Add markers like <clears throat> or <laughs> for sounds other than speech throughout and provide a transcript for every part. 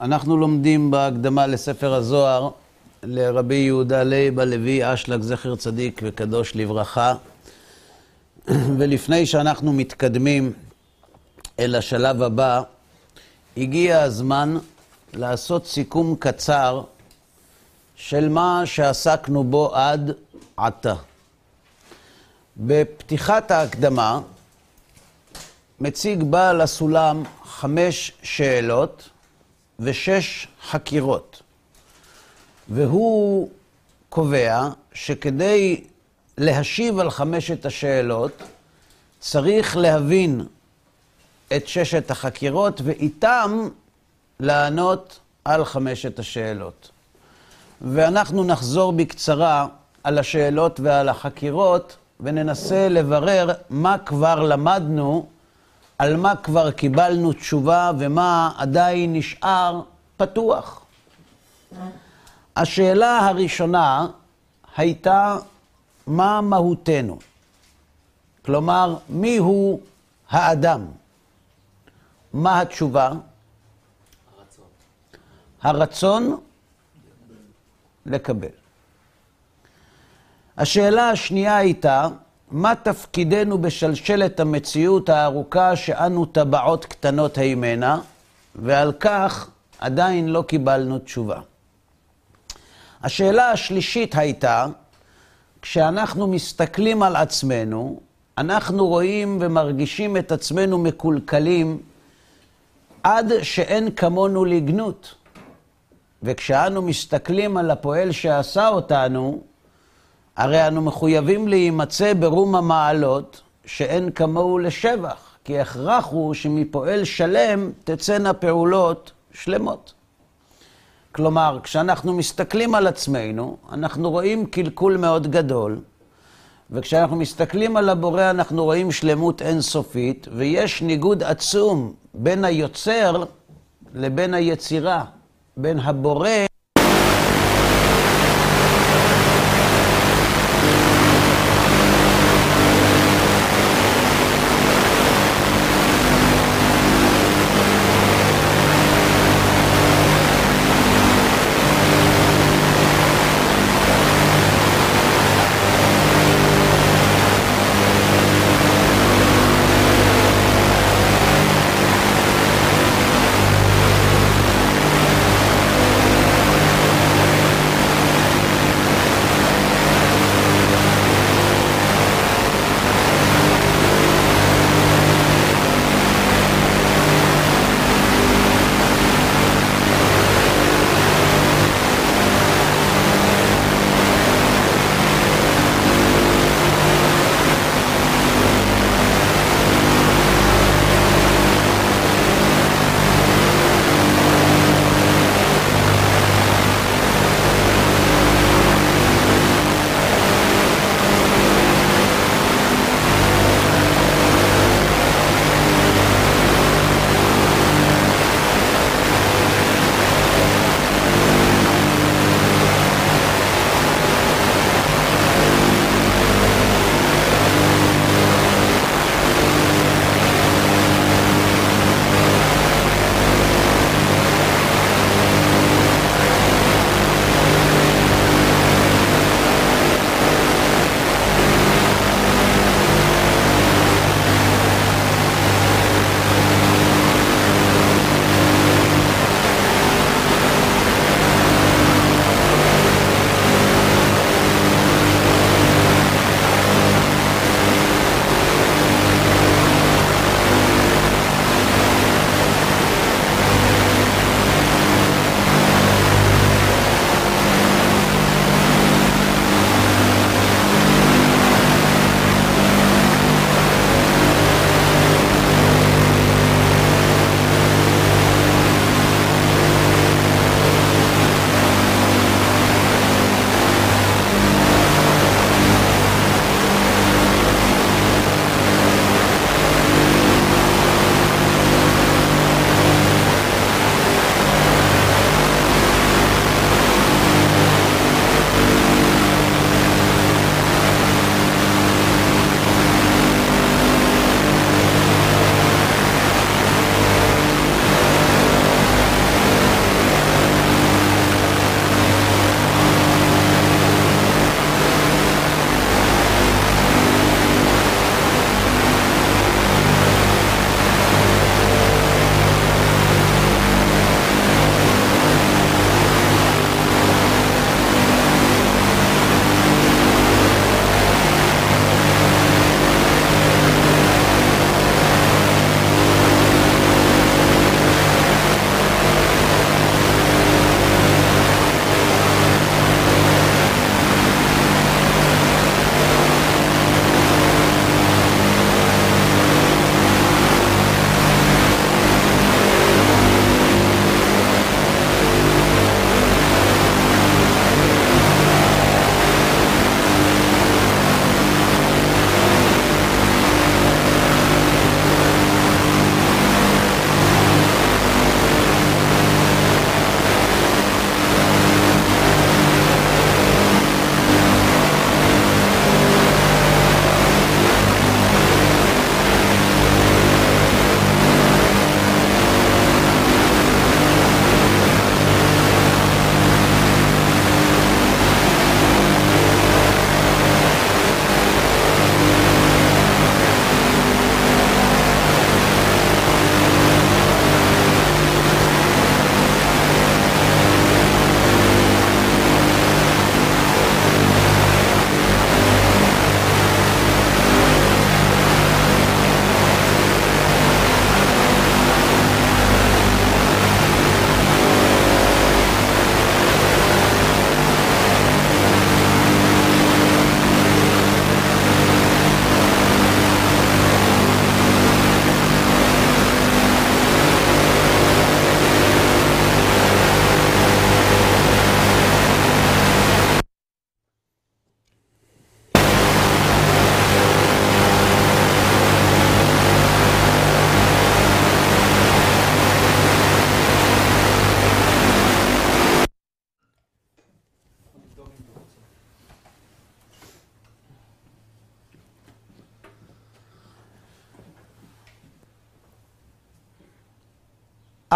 אנחנו לומדים בהקדמה לספר הזוהר לרבי יהודה לייב הלוי אשלג, זכר צדיק וקדוש לברכה. <clears throat> ולפני שאנחנו מתקדמים אל השלב הבא, הגיע הזמן לעשות סיכום קצר של מה שעסקנו בו עד עתה. בפתיחת ההקדמה מציג בעל הסולם חמש שאלות ושש חקירות. והוא קובע שכדי להשיב על חמשת השאלות, צריך להבין את ששת החקירות ואיתם לענות על חמשת השאלות. ואנחנו נחזור בקצרה על השאלות ועל החקירות וננסה לברר מה כבר למדנו, על מה כבר קיבלנו תשובה ומה עדיין נשאר פתוח. השאלה הראשונה הייתה, מה מהותנו? כלומר, מיהו האדם? מה התשובה? הרצון לקבל. השאלה השנייה הייתה, מה תפקידנו בשלשלת המציאות הארוכה שאנו טבעות קטנות הימנה, ועל כך עדיין לא קיבלנו תשובה. השאלה השלישית הייתה, כשאנחנו מסתכלים על עצמנו, אנחנו רואים ומרגישים את עצמנו מקולקלים עד שאין כמונו לגנות. וכשאנו מסתכלים על הפועל שעשה אותנו, הרי אנו מחויבים להימצא ברום המעלות שאין כמוהו לשבח, כי הכרח הוא שמפועל שלם תצאנה פעולות שלמות. כלומר, כשאנחנו מסתכלים על עצמנו, אנחנו רואים קלקול מאוד גדול, וכשאנחנו מסתכלים על הבורא אנחנו רואים שלמות אינסופית, ויש ניגוד עצום בין היוצר לבין היצירה, בין הבורא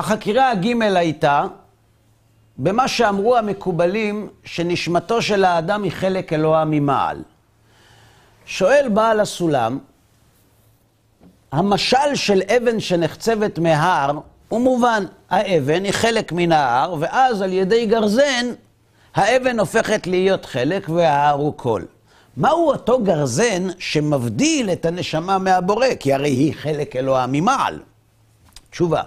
החקירה הג' הייתה במה שאמרו המקובלים, שנשמתו של האדם היא חלק אלוה ממעל. שואל בעל הסולם, המשל של אבן שנחצבת מההר הוא מובן, האבן היא חלק מן ההר, ואז על ידי גרזן האבן הופכת להיות חלק וההר הוא קול. מהו אותו גרזן שמבדיל את הנשמה מהבורא? כי הרי היא חלק אלוה ממעל. תשובה.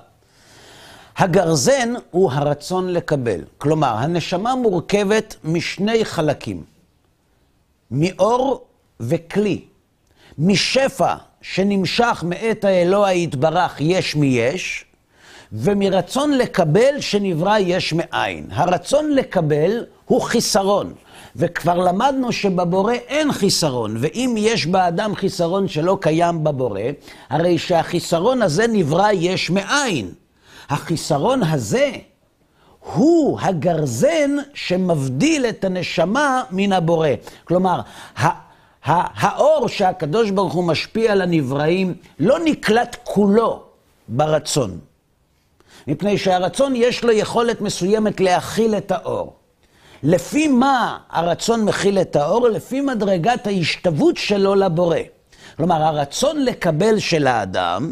הגרזן הוא הרצון לקבל. כלומר, הנשמה מורכבת משני חלקים, מאור וכלי. משפע שנמשך מאת האלוה יתברך יש מיש, ומרצון לקבל שנברא יש מאין. הרצון לקבל הוא חיסרון. וכבר למדנו שבבורא אין חיסרון, ואם יש באדם חיסרון שלא קיים בבורא, הרי שהחיסרון הזה נברא יש מאין. החיסרון הזה הוא הגרזן שמבדיל את הנשמה מן הבורא. כלומר, האור שהקדוש ברוך הוא משפיע על הנבראים לא נקלט כולו ברצון. מפני שהרצון יש לו יכולת מסוימת להכיל את האור. לפי מה הרצון מכיל את האור? לפי מדרגת ההשתוות שלו לבורא. כלומר, הרצון לקבל של האדם,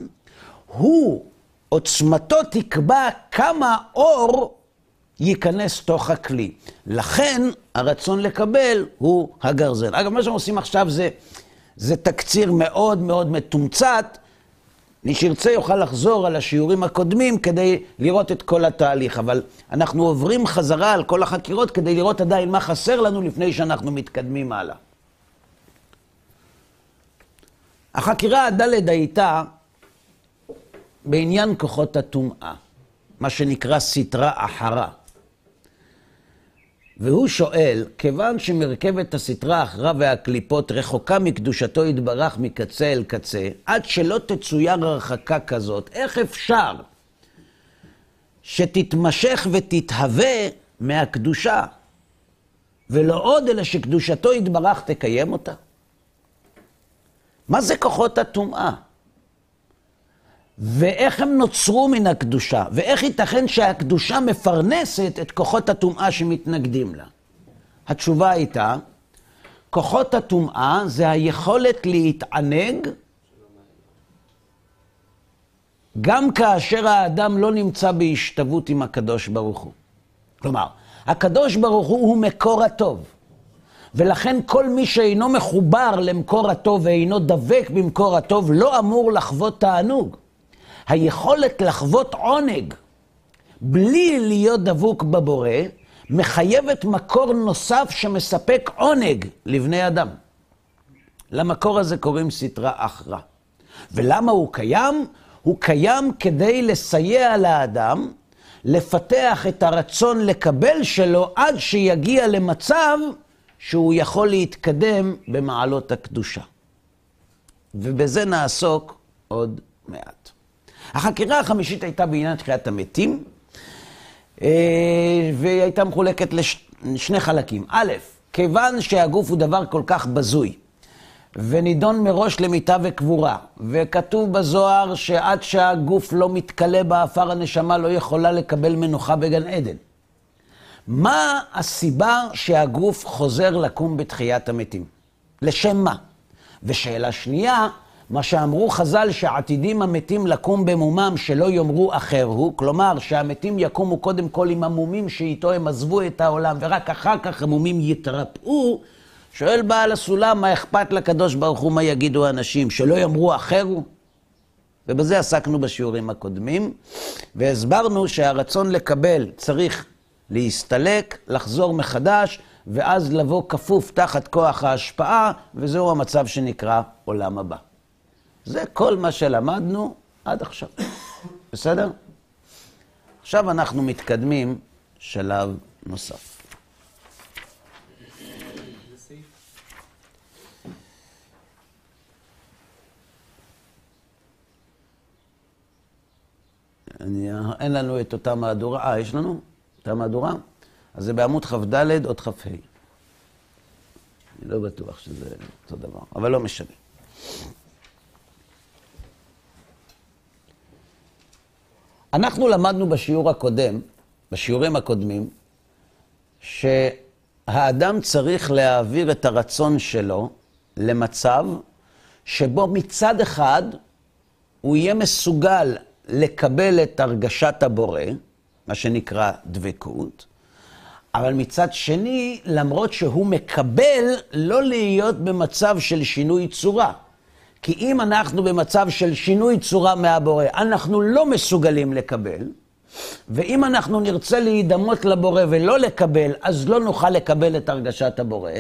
הוא, עוצמתו תקבע כמה אור ייכנס תוך הכלי. לכן, הרצון לקבל הוא הגרזן. אגב, מה שאנחנו עושים עכשיו זה, זה תקציר מאוד מאוד מתומצת. מי שירצה יוכל לחזור על השיעורים הקודמים כדי לראות את כל התהליך, אבל אנחנו עוברים חזרה על כל החקירות כדי לראות עדיין מה חסר לנו לפני שאנחנו מתקדמים הלאה. החקירה הדלת הייתה בעניין כוחות הטומאה, מה שנקרא סטרה אחרה. והוא שואל, כיוון שמרכבת הסטרה האחרה והקליפות רחוקה מקדושתו יתברך מקצה אל קצה, עד שלא תצויר הרחקה כזאת, איך אפשר שתתמשך ותתהווה מהקדושה, ולא עוד אלא שקדושתו יתברך תקיים אותה? מה זה כוחות הטומאה? ואיך הם נוצרו מן הקדושה, ואיך ייתכן שהקדושה מפרנסת את כוחות הטומאה שמתנגדים לה. התשובה הייתה, כוחות הטומאה זה היכולת להתענג גם כאשר האדם לא נמצא בהשתוות עם הקדוש ברוך הוא. כלומר, הקדוש ברוך הוא הוא מקור הטוב, ולכן כל מי שאינו מחובר למקור הטוב ואינו דבק במקור הטוב לא אמור לחוות תענוג. היכולת לחוות עונג בלי להיות דבוק בבורא, מחייבת מקור נוסף שמספק עונג לבני אדם. למקור הזה קוראים סטרה אחרא. ולמה הוא קיים? הוא קיים כדי לסייע לאדם לפתח את הרצון לקבל שלו עד שיגיע למצב שהוא יכול להתקדם במעלות הקדושה. ובזה נעסוק עוד מעט. החקירה החמישית הייתה בעניין תחיית המתים, אה, והיא הייתה מחולקת לשני חלקים. א', כיוון שהגוף הוא דבר כל כך בזוי, ונידון מראש למיתה וקבורה, וכתוב בזוהר שעד שהגוף לא מתכלה באפר הנשמה לא יכולה לקבל מנוחה בגן עדן. מה הסיבה שהגוף חוזר לקום בתחיית המתים? לשם מה? ושאלה שנייה, מה שאמרו חז"ל שעתידים המתים לקום במומם שלא יאמרו אחר הוא, כלומר שהמתים יקומו קודם כל עם המומים שאיתו הם עזבו את העולם ורק אחר כך המומים יתרפאו, שואל בעל הסולם מה אכפת לקדוש ברוך הוא מה יגידו האנשים, שלא יאמרו אחר הוא? ובזה עסקנו בשיעורים הקודמים, והסברנו שהרצון לקבל צריך להסתלק, לחזור מחדש, ואז לבוא כפוף תחת כוח ההשפעה, וזהו המצב שנקרא עולם הבא. זה כל מה שלמדנו עד עכשיו. בסדר? עכשיו אנחנו מתקדמים שלב נוסף. אני, אין לנו את אותה מהדורה, אה, יש לנו? אותה מהדורה? אז זה בעמוד כ"ד עוד כ"ה. אני לא בטוח שזה אותו דבר, אבל לא משנה. אנחנו למדנו בשיעור הקודם, בשיעורים הקודמים, שהאדם צריך להעביר את הרצון שלו למצב שבו מצד אחד הוא יהיה מסוגל לקבל את הרגשת הבורא, מה שנקרא דבקות, אבל מצד שני, למרות שהוא מקבל, לא להיות במצב של שינוי צורה. כי אם אנחנו במצב של שינוי צורה מהבורא, אנחנו לא מסוגלים לקבל, ואם אנחנו נרצה להידמות לבורא ולא לקבל, אז לא נוכל לקבל את הרגשת הבורא.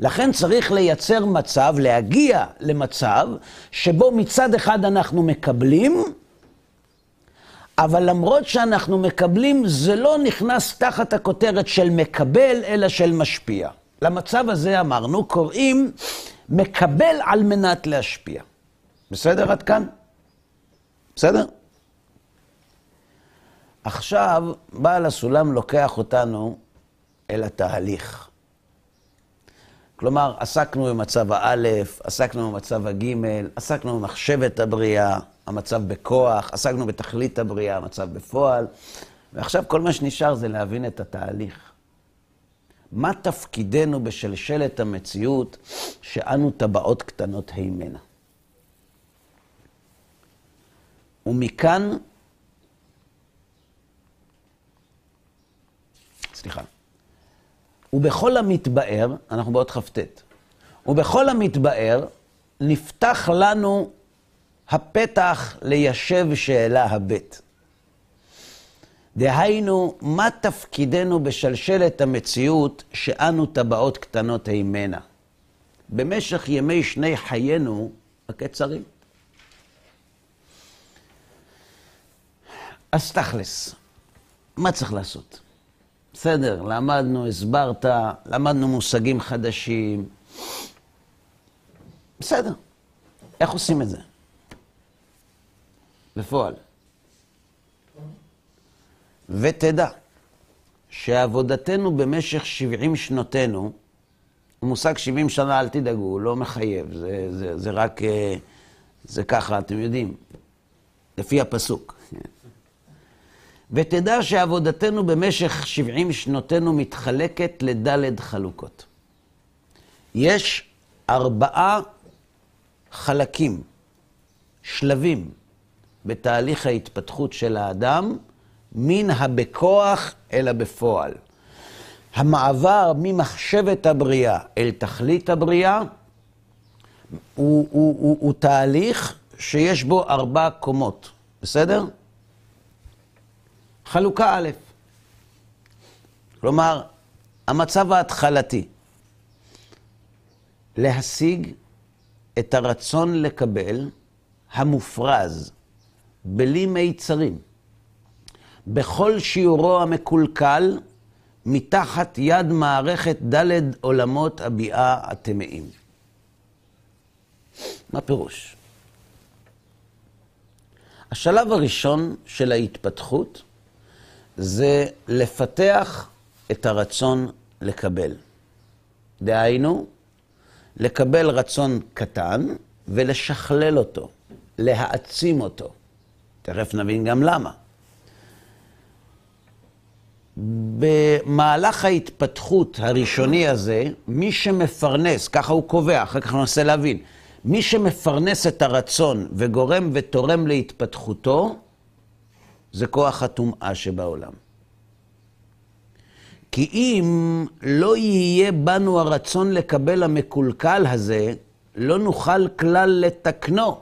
לכן צריך לייצר מצב, להגיע למצב, שבו מצד אחד אנחנו מקבלים, אבל למרות שאנחנו מקבלים, זה לא נכנס תחת הכותרת של מקבל, אלא של משפיע. למצב הזה אמרנו, קוראים מקבל על מנת להשפיע. בסדר עד כאן? בסדר? עכשיו, בעל הסולם לוקח אותנו אל התהליך. כלומר, עסקנו במצב האלף, עסקנו במצב הגימל, עסקנו במחשבת הבריאה, המצב בכוח, עסקנו בתכלית הבריאה, המצב בפועל, ועכשיו כל מה שנשאר זה להבין את התהליך. מה תפקידנו בשלשלת המציאות שאנו טבעות קטנות הימנה? ומכאן, סליחה, ובכל המתבאר, אנחנו בעוד כ"ט, ובכל המתבאר נפתח לנו הפתח ליישב שאלה הבית. דהיינו, מה תפקידנו בשלשלת המציאות שאנו טבעות קטנות הימנה? במשך ימי שני חיינו הקצרים. אז תכלס, מה צריך לעשות? בסדר, למדנו, הסברת, למדנו מושגים חדשים. בסדר, איך עושים את זה? בפועל. ותדע שעבודתנו במשך 70 שנותינו, המושג 70 שנה, אל תדאגו, הוא לא מחייב, זה, זה, זה רק, אה, זה ככה, אתם יודעים, לפי הפסוק. ותדע שעבודתנו במשך 70 שנותינו מתחלקת לדלת חלוקות. יש ארבעה חלקים, שלבים, בתהליך ההתפתחות של האדם, מן הבכוח אל הבפועל. המעבר ממחשבת הבריאה אל תכלית הבריאה הוא, הוא, הוא, הוא תהליך שיש בו ארבע קומות, בסדר? חלוקה א', כלומר, המצב ההתחלתי, להשיג את הרצון לקבל המופרז, בלי מיצרים, בכל שיעורו המקולקל, מתחת יד מערכת ד' עולמות הביאה הטמאים. מה פירוש? השלב הראשון של ההתפתחות זה לפתח את הרצון לקבל. דהיינו, לקבל רצון קטן ולשכלל אותו, להעצים אותו. תכף נבין גם למה. במהלך ההתפתחות הראשוני הזה, מי שמפרנס, ככה הוא קובע, אחר כך ננסה להבין, מי שמפרנס את הרצון וגורם ותורם להתפתחותו, זה כוח הטומאה שבעולם. כי אם לא יהיה בנו הרצון לקבל המקולקל הזה, לא נוכל כלל לתקנו,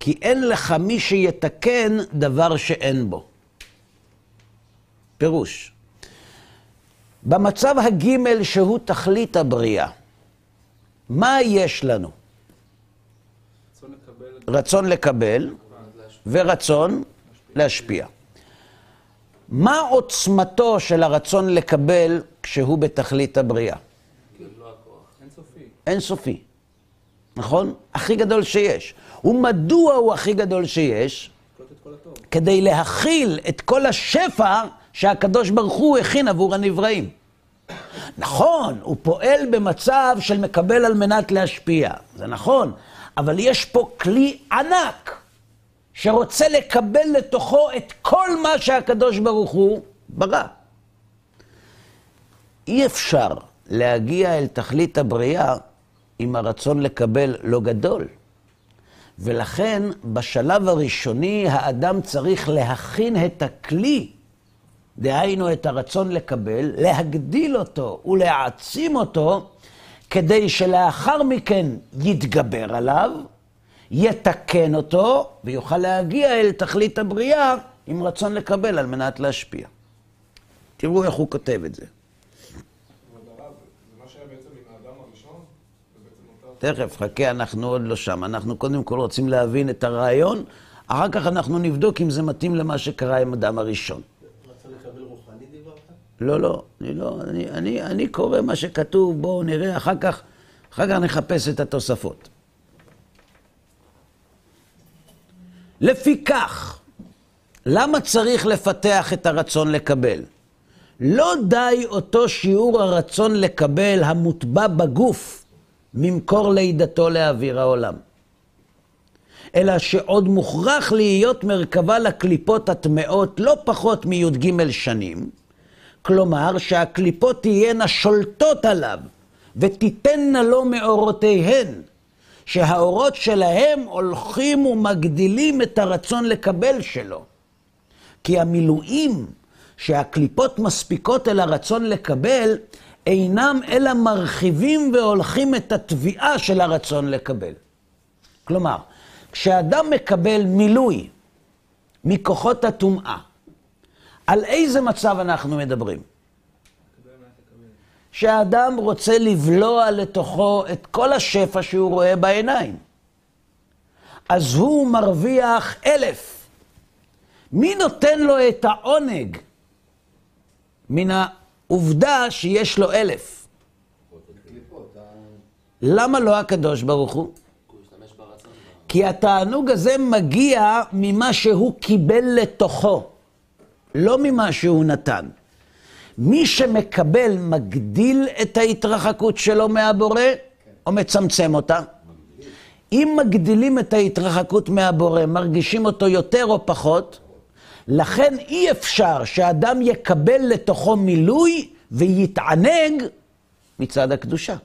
כי אין לך מי שיתקן דבר שאין בו. פירוש, במצב הגימל שהוא תכלית הבריאה, מה יש לנו? רצון לקבל, רצון לקבל ורצון להשפיע. מה עוצמתו של הרצון לקבל כשהוא בתכלית הבריאה? אין סופי. נכון? הכי גדול שיש. ומדוע הוא הכי גדול שיש? כדי להכיל את כל השפע שהקדוש ברוך הוא הכין עבור הנבראים. נכון, הוא פועל במצב של מקבל על מנת להשפיע, זה נכון, אבל יש פה כלי ענק שרוצה לקבל לתוכו את כל מה שהקדוש ברוך הוא ברא. אי אפשר להגיע אל תכלית הבריאה אם הרצון לקבל לא גדול. ולכן בשלב הראשוני האדם צריך להכין את הכלי, דהיינו את הרצון לקבל, להגדיל אותו ולהעצים אותו, כדי שלאחר מכן יתגבר עליו, יתקן אותו, ויוכל להגיע אל תכלית הבריאה עם רצון לקבל על מנת להשפיע. תראו איך הוא כותב את זה. תכף, חכה, אנחנו עוד לא שם. אנחנו קודם כל רוצים להבין את הרעיון, אחר כך אנחנו נבדוק אם זה מתאים למה שקרה עם אדם הראשון. רצון לקבל רוחני דיברת? לא, לא, אני לא, אני, אני, אני קורא מה שכתוב, בואו נראה, אחר כך, אחר כך נחפש את התוספות. לפיכך, למה צריך לפתח את הרצון לקבל? לא די אותו שיעור הרצון לקבל המוטבע בגוף ממקור לידתו לאוויר העולם. אלא שעוד מוכרח להיות מרכבה לקליפות הטמעות לא פחות מי"ג שנים, כלומר שהקליפות תהיינה שולטות עליו ותיתנה לו מאורותיהן, שהאורות שלהם הולכים ומגדילים את הרצון לקבל שלו. כי המילואים שהקליפות מספיקות אל הרצון לקבל, אינם אלא מרחיבים והולכים את התביעה של הרצון לקבל. כלומר, כשאדם מקבל מילוי מכוחות הטומאה, על איזה מצב אנחנו מדברים? שהאדם רוצה לבלוע לתוכו את כל השפע שהוא רואה בעיניים. אז הוא מרוויח אלף. מי נותן לו את העונג מן העובדה שיש לו אלף? למה לא הקדוש ברוך הוא? כי התענוג הזה מגיע ממה שהוא קיבל לתוכו, לא ממה שהוא נתן. מי שמקבל מגדיל את ההתרחקות שלו מהבורא, או מצמצם אותה? אם מגדילים את ההתרחקות מהבורא, מרגישים אותו יותר או פחות, לכן אי אפשר שאדם יקבל לתוכו מילוי ויתענג מצד הקדושה.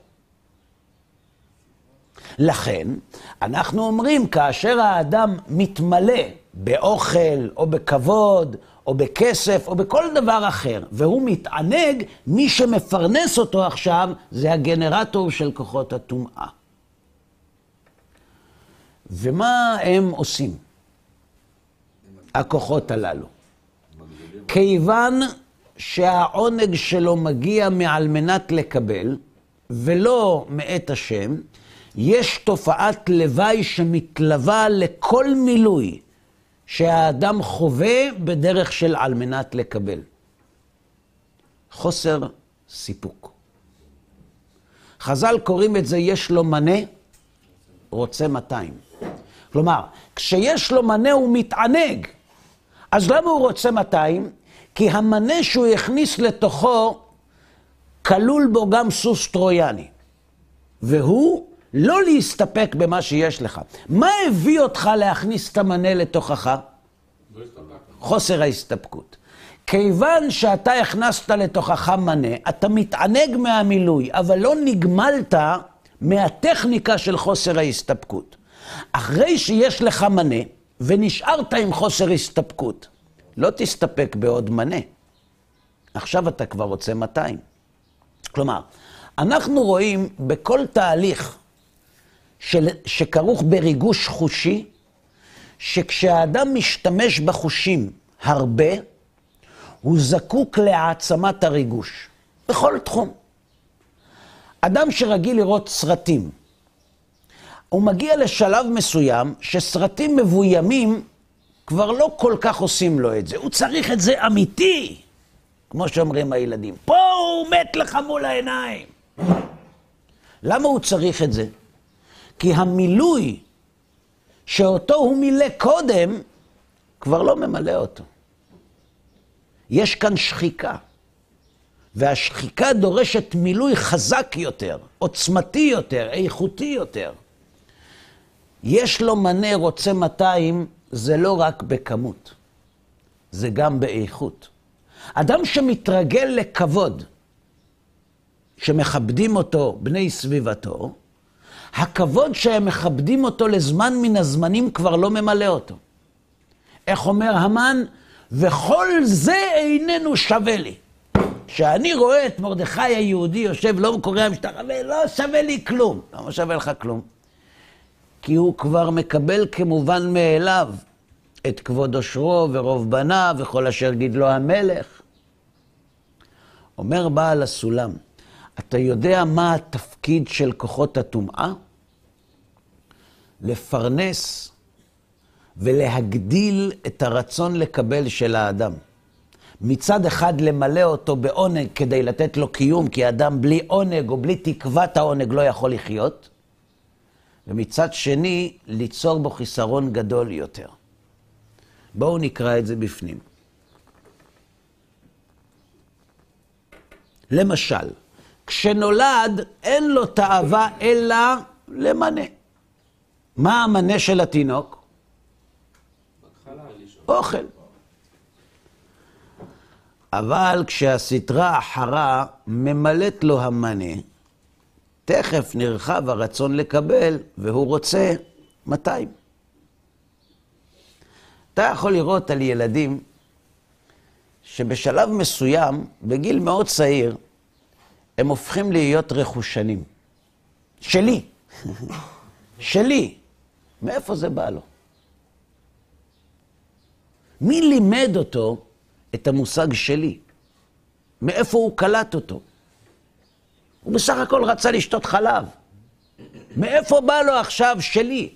לכן, אנחנו אומרים, כאשר האדם מתמלא באוכל או בכבוד או בכסף או בכל דבר אחר, והוא מתענג, מי שמפרנס אותו עכשיו זה הגנרטור של כוחות הטומאה. ומה הם עושים, הכוחות הללו? כיוון שהעונג שלו מגיע מעל מנת לקבל, ולא מאת השם, יש תופעת לוואי שמתלווה לכל מילוי שהאדם חווה בדרך של על מנת לקבל. חוסר סיפוק. חז"ל קוראים את זה, יש לו מנה, רוצה 200. כלומר, כשיש לו מנה הוא מתענג. אז למה הוא רוצה 200? כי המנה שהוא הכניס לתוכו, כלול בו גם סוס טרויאני. והוא לא להסתפק במה שיש לך. מה הביא אותך להכניס את המנה לתוכך? חוסר ההסתפקות. כיוון שאתה הכנסת לתוכך מנה, אתה מתענג מהמילוי, אבל לא נגמלת מהטכניקה של חוסר ההסתפקות. אחרי שיש לך מנה, ונשארת עם חוסר הסתפקות, לא תסתפק בעוד מנה. עכשיו אתה כבר רוצה 200. כלומר, אנחנו רואים בכל תהליך של, שכרוך בריגוש חושי, שכשהאדם משתמש בחושים הרבה, הוא זקוק להעצמת הריגוש, בכל תחום. אדם שרגיל לראות סרטים, הוא מגיע לשלב מסוים שסרטים מבוימים כבר לא כל כך עושים לו את זה. הוא צריך את זה אמיתי, כמו שאומרים הילדים. פה הוא מת לך מול העיניים. למה הוא צריך את זה? כי המילוי שאותו הוא מילא קודם, כבר לא ממלא אותו. יש כאן שחיקה, והשחיקה דורשת מילוי חזק יותר, עוצמתי יותר, איכותי יותר. יש לו מנה רוצה 200, זה לא רק בכמות, זה גם באיכות. אדם שמתרגל לכבוד, שמכבדים אותו בני סביבתו, הכבוד שהם מכבדים אותו לזמן מן הזמנים כבר לא ממלא אותו. איך אומר המן? וכל זה איננו שווה לי. כשאני רואה את מרדכי היהודי יושב, לא קורא המשתחווה, לא שווה לי כלום. למה שווה לך כלום? כי הוא כבר מקבל כמובן מאליו את כבוד עושרו ורוב בניו וכל אשר גידלו המלך. אומר בעל הסולם, אתה יודע מה התפקיד של כוחות הטומאה? לפרנס ולהגדיל את הרצון לקבל של האדם. מצד אחד למלא אותו בעונג כדי לתת לו קיום, כי אדם בלי עונג או בלי תקוות העונג לא יכול לחיות, ומצד שני ליצור בו חיסרון גדול יותר. בואו נקרא את זה בפנים. למשל, כשנולד אין לו תאווה אלא למנה. מה המנה של התינוק? אוכל. אבל כשהסטרה החרה ממלאת לו המנה, תכף נרחב הרצון לקבל, והוא רוצה 200. אתה יכול לראות על ילדים שבשלב מסוים, בגיל מאוד צעיר, הם הופכים להיות רכושנים. שלי. שלי. מאיפה זה בא לו? מי לימד אותו את המושג שלי? מאיפה הוא קלט אותו? הוא בסך הכל רצה לשתות חלב. מאיפה בא לו עכשיו שלי?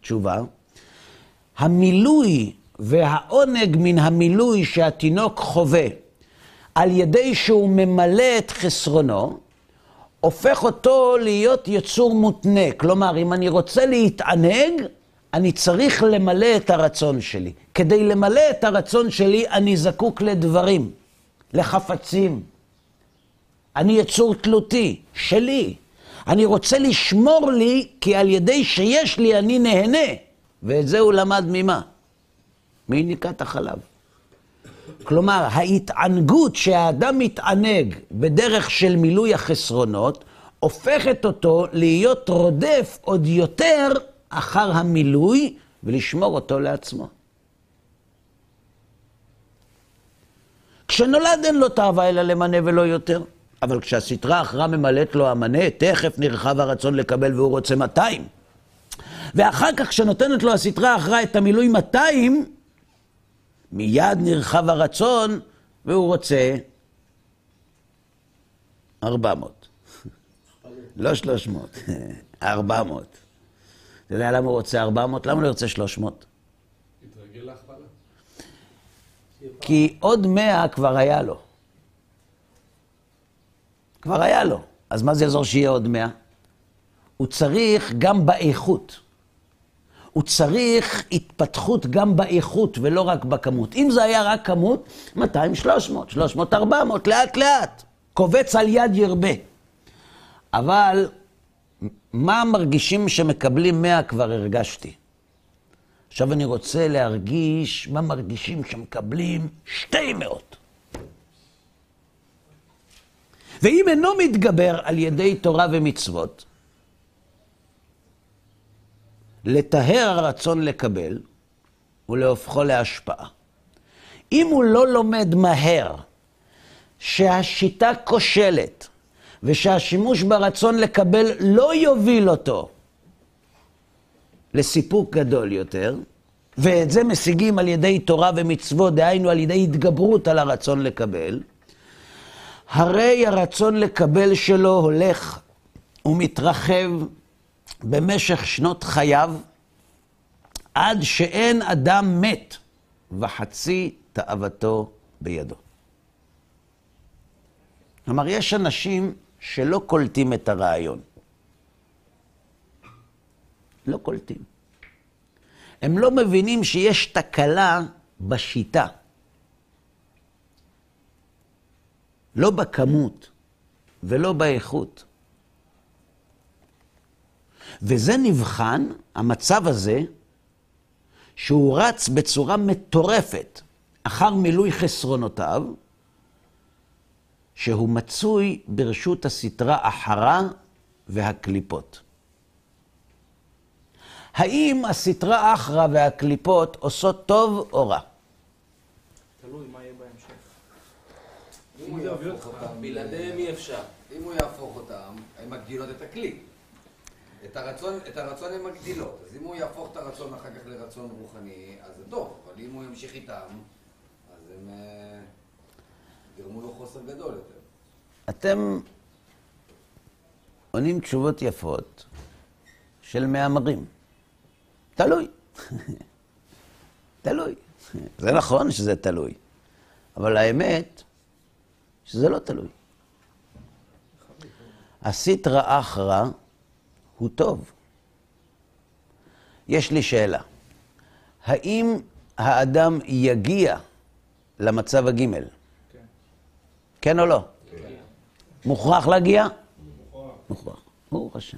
תשובה, המילוי והעונג מן המילוי שהתינוק חווה על ידי שהוא ממלא את חסרונו, הופך אותו להיות יצור מותנה. כלומר, אם אני רוצה להתענג, אני צריך למלא את הרצון שלי. כדי למלא את הרצון שלי, אני זקוק לדברים, לחפצים. אני יצור תלותי, שלי. אני רוצה לשמור לי, כי על ידי שיש לי אני נהנה. ואת זה הוא למד ממה? מניקת החלב. כלומר, ההתענגות שהאדם מתענג בדרך של מילוי החסרונות, הופכת אותו להיות רודף עוד יותר אחר המילוי ולשמור אותו לעצמו. כשנולד אין לו תאווה אלא למנה ולא יותר. אבל כשהסטרה אחרה ממלאת לו המנה, תכף נרחב הרצון לקבל והוא רוצה 200. ואחר כך, כשנותנת לו הסטרה אחרה את המילוי 200, מיד נרחב הרצון והוא רוצה 400. לא 300, 400. אתה יודע למה הוא רוצה 400? למה הוא לא רוצה 300? התרגל להכפלה. כי עוד 100 כבר היה לו. כבר היה לו. אז מה זה יעזור שיהיה עוד 100? הוא צריך גם באיכות. הוא צריך התפתחות גם באיכות ולא רק בכמות. אם זה היה רק כמות, 200, 300, 300, 400, לאט לאט. קובץ על יד ירבה. אבל מה מרגישים שמקבלים 100 כבר הרגשתי. עכשיו אני רוצה להרגיש מה מרגישים שמקבלים 200. ואם אינו מתגבר על ידי תורה ומצוות, לטהר הרצון לקבל ולהופכו להשפעה. אם הוא לא לומד מהר שהשיטה כושלת ושהשימוש ברצון לקבל לא יוביל אותו לסיפוק גדול יותר, ואת זה משיגים על ידי תורה ומצוות, דהיינו על ידי התגברות על הרצון לקבל, הרי הרצון לקבל שלו הולך ומתרחב במשך שנות חייו, עד שאין אדם מת וחצי תאוותו בידו. כלומר, יש אנשים שלא קולטים את הרעיון. לא קולטים. הם לא מבינים שיש תקלה בשיטה. לא בכמות ולא באיכות. וזה נבחן, המצב הזה, שהוא רץ בצורה מטורפת אחר מילוי חסרונותיו, שהוא מצוי ברשות הסטרה אחרה והקליפות. האם הסטרה אחרא והקליפות עושות טוב או רע? תלוי מה יהיה בהמשך. אם הוא יהפוך אותם, בלעדיהם אי אפשר. אם הוא יהפוך אותם, הן מגדילות את הכלי. את הרצון, את הרצון הן מגדילות. אז אם הוא יהפוך את הרצון אחר כך לרצון רוחני, אז זה טוב. אבל אם הוא ימשיך איתם, אז הם אה, גרמו לו חוסר גדול יותר. אתם עונים תשובות יפות של מהמרים. תלוי. <laughs> תלוי. זה נכון שזה תלוי, אבל האמת שזה לא תלוי. הסיטרא אחרא הוא טוב. יש לי שאלה. האם האדם יגיע למצב הגימל? כן. כן או לא? מוכרח להגיע? מוכרח. ברוך השם.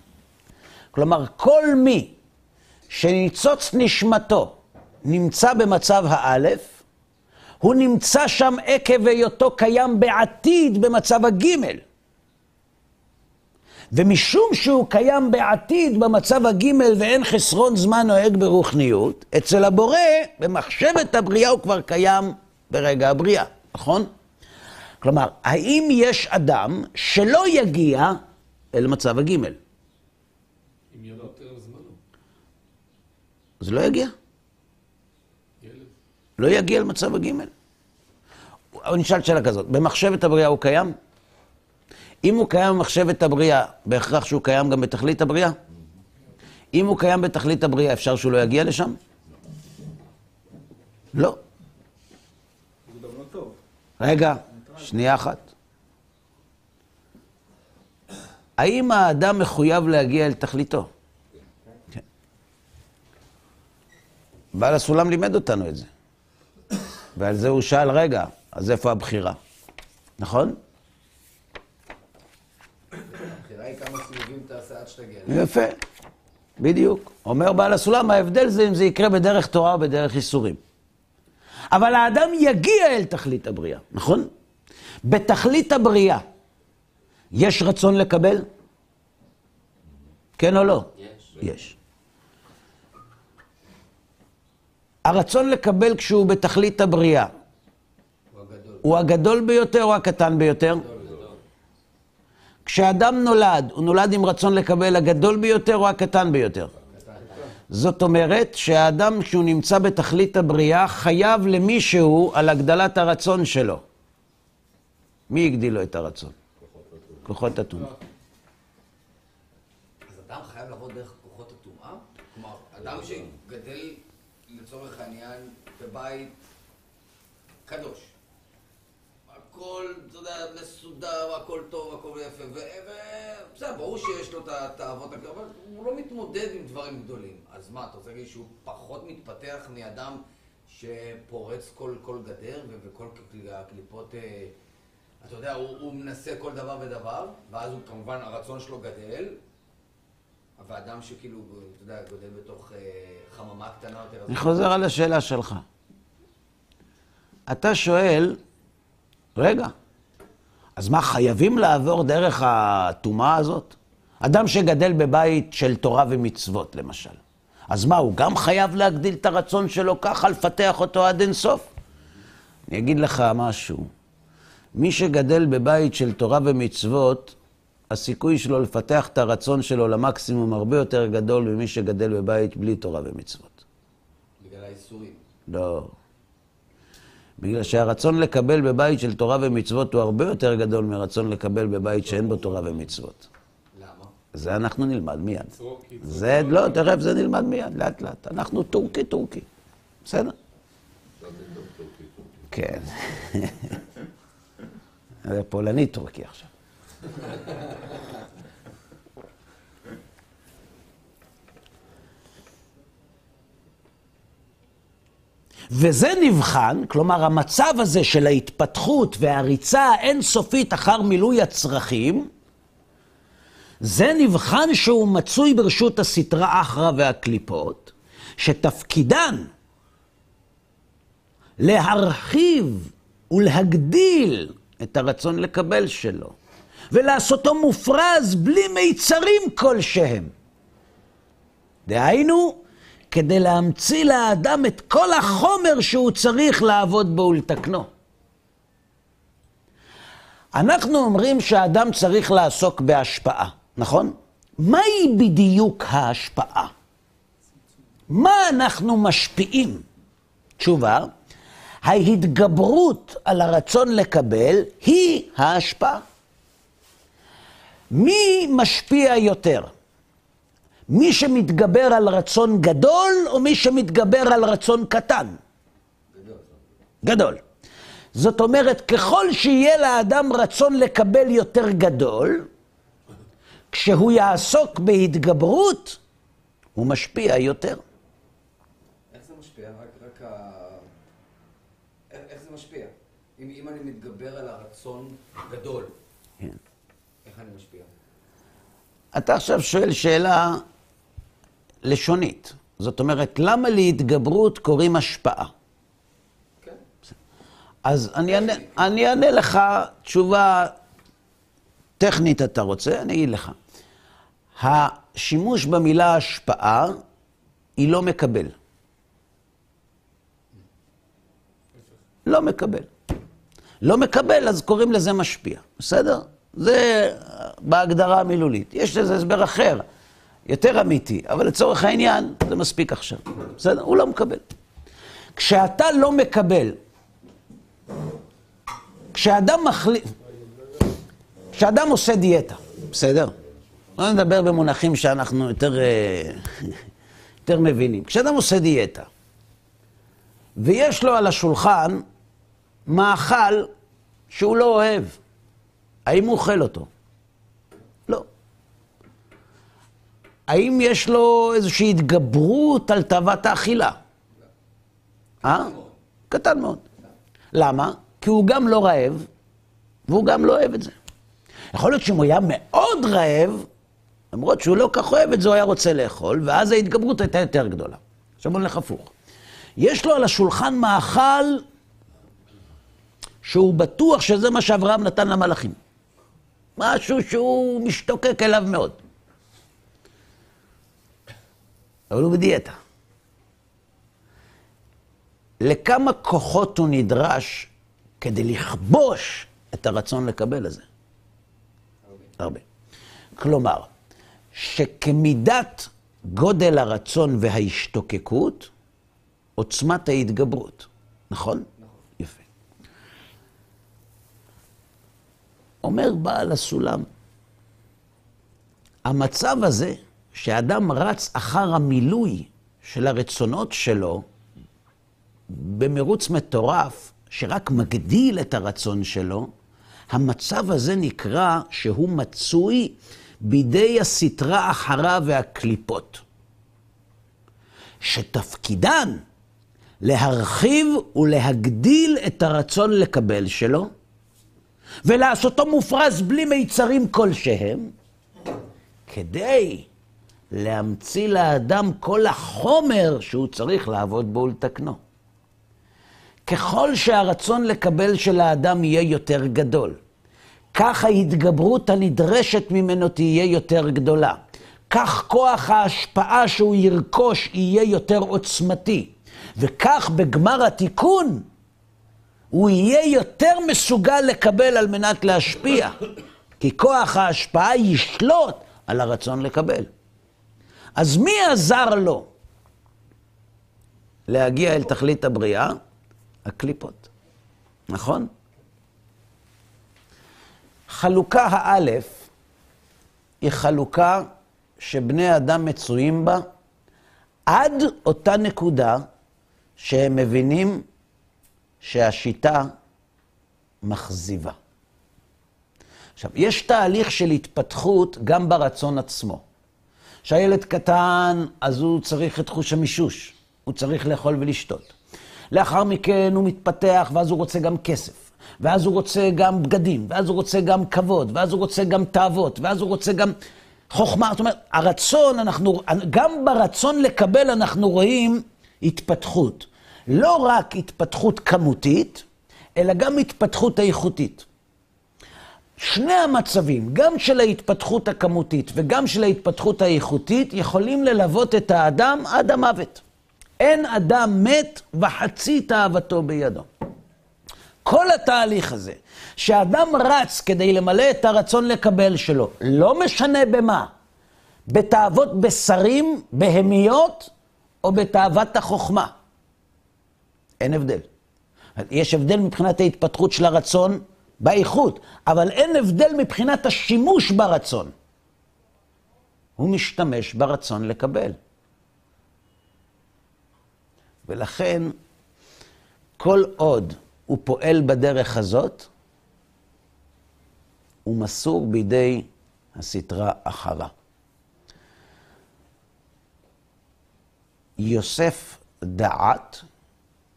כלומר, כל מי שניצוץ נשמתו נמצא במצב האלף, הוא נמצא שם עקב היותו קיים בעתיד במצב הגימל. ומשום שהוא קיים בעתיד במצב הגימל ואין חסרון זמן נוהג ברוחניות, אצל הבורא, במחשבת הבריאה הוא כבר קיים ברגע הבריאה, נכון? כלומר, האם יש אדם שלא יגיע אל מצב הגימל? אם יהיה לו יותר זמן, אז לא יגיע. ילד. לא יגיע למצב הגימל. אבל נשאל שאלה כזאת, במחשבת הבריאה הוא קיים? אם הוא קיים במחשבת הבריאה, בהכרח שהוא קיים גם בתכלית הבריאה? אם הוא קיים בתכלית הבריאה, אפשר שהוא לא יגיע לשם? לא. רגע, שנייה אחת. האם האדם מחויב להגיע אל תכליתו? כן. בעל הסולם לימד אותנו את זה. ועל זה הוא שאל, רגע, אז איפה הבחירה? נכון? הבחירה היא כמה סיבובים תעשה עד שתגיע. יפה, בדיוק. אומר בעל הסולם, ההבדל זה אם זה יקרה בדרך תורה או בדרך ייסורים. אבל האדם יגיע אל תכלית הבריאה, נכון? בתכלית הבריאה יש רצון לקבל? כן או לא? יש. יש. הרצון לקבל כשהוא בתכלית הבריאה, הוא הגדול. הוא הגדול ביותר או הקטן ביותר? כשאדם נולד, הוא נולד עם רצון לקבל הגדול ביותר או הקטן ביותר? זאת אומרת שהאדם, כשהוא נמצא בתכלית הבריאה, חייב למישהו על הגדלת הרצון שלו. מי הגדיל לו את הרצון? כוחות הטומאה. אז אדם חייב לעבוד דרך כוחות הטומאה? כלומר, אדם שגדל לצורך העניין בבית קדוש. הכל, אתה יודע, מסודר, הכל טוב, הכל יפה, ובסדר, ברור שיש לו את התאוות, אבל הוא לא מתמודד עם דברים גדולים. אז מה, אתה רוצה להגיד שהוא פחות מתפתח מאדם שפורץ כל, כל גדר וכל קל- הקליפות, אה, אתה יודע, הוא, הוא מנסה כל דבר ודבר, ואז הוא כמובן, הרצון שלו גדל, ואדם שכאילו, אתה יודע, גודל בתוך אה, חממה קטנה יותר, אני חוזר על השאלה שלך. אתה שואל, רגע, אז מה, חייבים לעבור דרך הטומאה הזאת? אדם שגדל בבית של תורה ומצוות, למשל. אז מה, הוא גם חייב להגדיל את הרצון שלו ככה, לפתח אותו עד אינסוף? אני אגיד לך משהו. מי שגדל בבית של תורה ומצוות, הסיכוי שלו לפתח את הרצון שלו למקסימום הרבה יותר גדול ממי שגדל בבית בלי תורה ומצוות. בגלל האיסורים. לא. בגלל שהרצון לקבל בבית של תורה ומצוות הוא הרבה יותר גדול מרצון לקבל בבית שאין בו תורה ומצוות. למה? זה אנחנו נלמד מיד. צרוקי. זה, לא, תכף זה נלמד מיד, לאט לאט. אנחנו טורקי טורקי. בסדר? כן. <laughs> זה פולני טורקי עכשיו. <laughs> וזה נבחן, כלומר המצב הזה של ההתפתחות והריצה האינסופית אחר מילוי הצרכים, זה נבחן שהוא מצוי ברשות הסטרא אחרא והקליפות, שתפקידן להרחיב ולהגדיל את הרצון לקבל שלו, ולעשותו מופרז בלי מיצרים כלשהם. דהיינו, כדי להמציא לאדם את כל החומר שהוא צריך לעבוד בו ולתקנו. אנחנו אומרים שהאדם צריך לעסוק בהשפעה, נכון? מהי בדיוק ההשפעה? מה אנחנו משפיעים? תשובה, ההתגברות על הרצון לקבל היא ההשפעה. מי משפיע יותר? מי שמתגבר על רצון גדול או מי שמתגבר על רצון קטן? גדול. גדול. זאת אומרת, ככל שיהיה לאדם רצון לקבל יותר גדול, כשהוא יעסוק בהתגברות, הוא משפיע יותר. איך זה משפיע? רק, רק ה... איך, איך זה משפיע? אם, אם אני מתגבר על הרצון גדול, כן. איך אני משפיע? אתה עכשיו שואל שאלה לשונית. זאת אומרת, למה להתגברות קוראים השפעה? אז אני אענה, אני אענה לך תשובה טכנית, אתה רוצה? אני אגיד לך. השימוש במילה השפעה היא לא מקבל. לא מקבל. לא מקבל, אז קוראים לזה משפיע, בסדר? זה בהגדרה המילולית. יש לזה הסבר אחר, יותר אמיתי, אבל לצורך העניין זה מספיק עכשיו. בסדר? הוא לא מקבל. כשאתה לא מקבל, כשאדם מחליט, כשאדם עושה דיאטה, בסדר? בוא נדבר במונחים שאנחנו יותר, אה, יותר מבינים. כשאדם עושה דיאטה, ויש לו על השולחן מאכל שהוא לא אוהב, האם הוא אוכל אותו? האם יש לו איזושהי התגברות על תאוות האכילה? אה? קטן מאוד. למה? כי הוא גם לא רעב, והוא גם לא אוהב את זה. יכול להיות שאם הוא היה מאוד רעב, למרות שהוא לא כך אוהב את זה, הוא היה רוצה לאכול, ואז ההתגברות הייתה יותר גדולה. עכשיו בוא נלך הפוך. יש לו על השולחן מאכל שהוא בטוח שזה מה שאברהם נתן למלאכים. משהו שהוא משתוקק אליו מאוד. אבל הוא בדיאטה. לכמה כוחות הוא נדרש כדי לכבוש את הרצון לקבל הזה? הרבה. כלומר, שכמידת גודל הרצון וההשתוקקות, עוצמת ההתגברות. נכון? אומר בעל הסולם, המצב הזה שאדם רץ אחר המילוי של הרצונות שלו במרוץ מטורף, שרק מגדיל את הרצון שלו, המצב הזה נקרא שהוא מצוי בידי הסטרה אחרה והקליפות, שתפקידן להרחיב ולהגדיל את הרצון לקבל שלו, ולעשותו מופרז בלי מיצרים כלשהם, כדי להמציא לאדם כל החומר שהוא צריך לעבוד בו ולתקנו. ככל שהרצון לקבל של האדם יהיה יותר גדול, כך ההתגברות הנדרשת ממנו תהיה יותר גדולה. כך כוח ההשפעה שהוא ירכוש יהיה יותר עוצמתי. וכך בגמר התיקון הוא יהיה יותר מסוגל לקבל על מנת להשפיע. כי כוח ההשפעה ישלוט על הרצון לקבל. אז מי עזר לו להגיע אל תכלית הבריאה? הקליפות, נכון? חלוקה האלף היא חלוקה שבני אדם מצויים בה עד אותה נקודה שהם מבינים שהשיטה מכזיבה. עכשיו, יש תהליך של התפתחות גם ברצון עצמו. כשהילד קטן, אז הוא צריך את חוש המישוש, הוא צריך לאכול ולשתות. לאחר מכן הוא מתפתח, ואז הוא רוצה גם כסף. ואז הוא רוצה גם בגדים, ואז הוא רוצה גם כבוד, ואז הוא רוצה גם תאוות, ואז הוא רוצה גם... חוכמה, זאת אומרת, הרצון, אנחנו, גם ברצון לקבל אנחנו רואים התפתחות. לא רק התפתחות כמותית, אלא גם התפתחות איכותית. שני המצבים, גם של ההתפתחות הכמותית וגם של ההתפתחות האיכותית, יכולים ללוות את האדם עד המוות. אין אדם מת וחצי תאוותו בידו. כל התהליך הזה, שאדם רץ כדי למלא את הרצון לקבל שלו, לא משנה במה, בתאוות בשרים, בהמיות, או בתאוות החוכמה. אין הבדל. יש הבדל מבחינת ההתפתחות של הרצון באיכות, אבל אין הבדל מבחינת השימוש ברצון. הוא משתמש ברצון לקבל. ולכן, כל עוד הוא פועל בדרך הזאת, הוא מסור בידי הסטרה אחרה. יוסף דעת,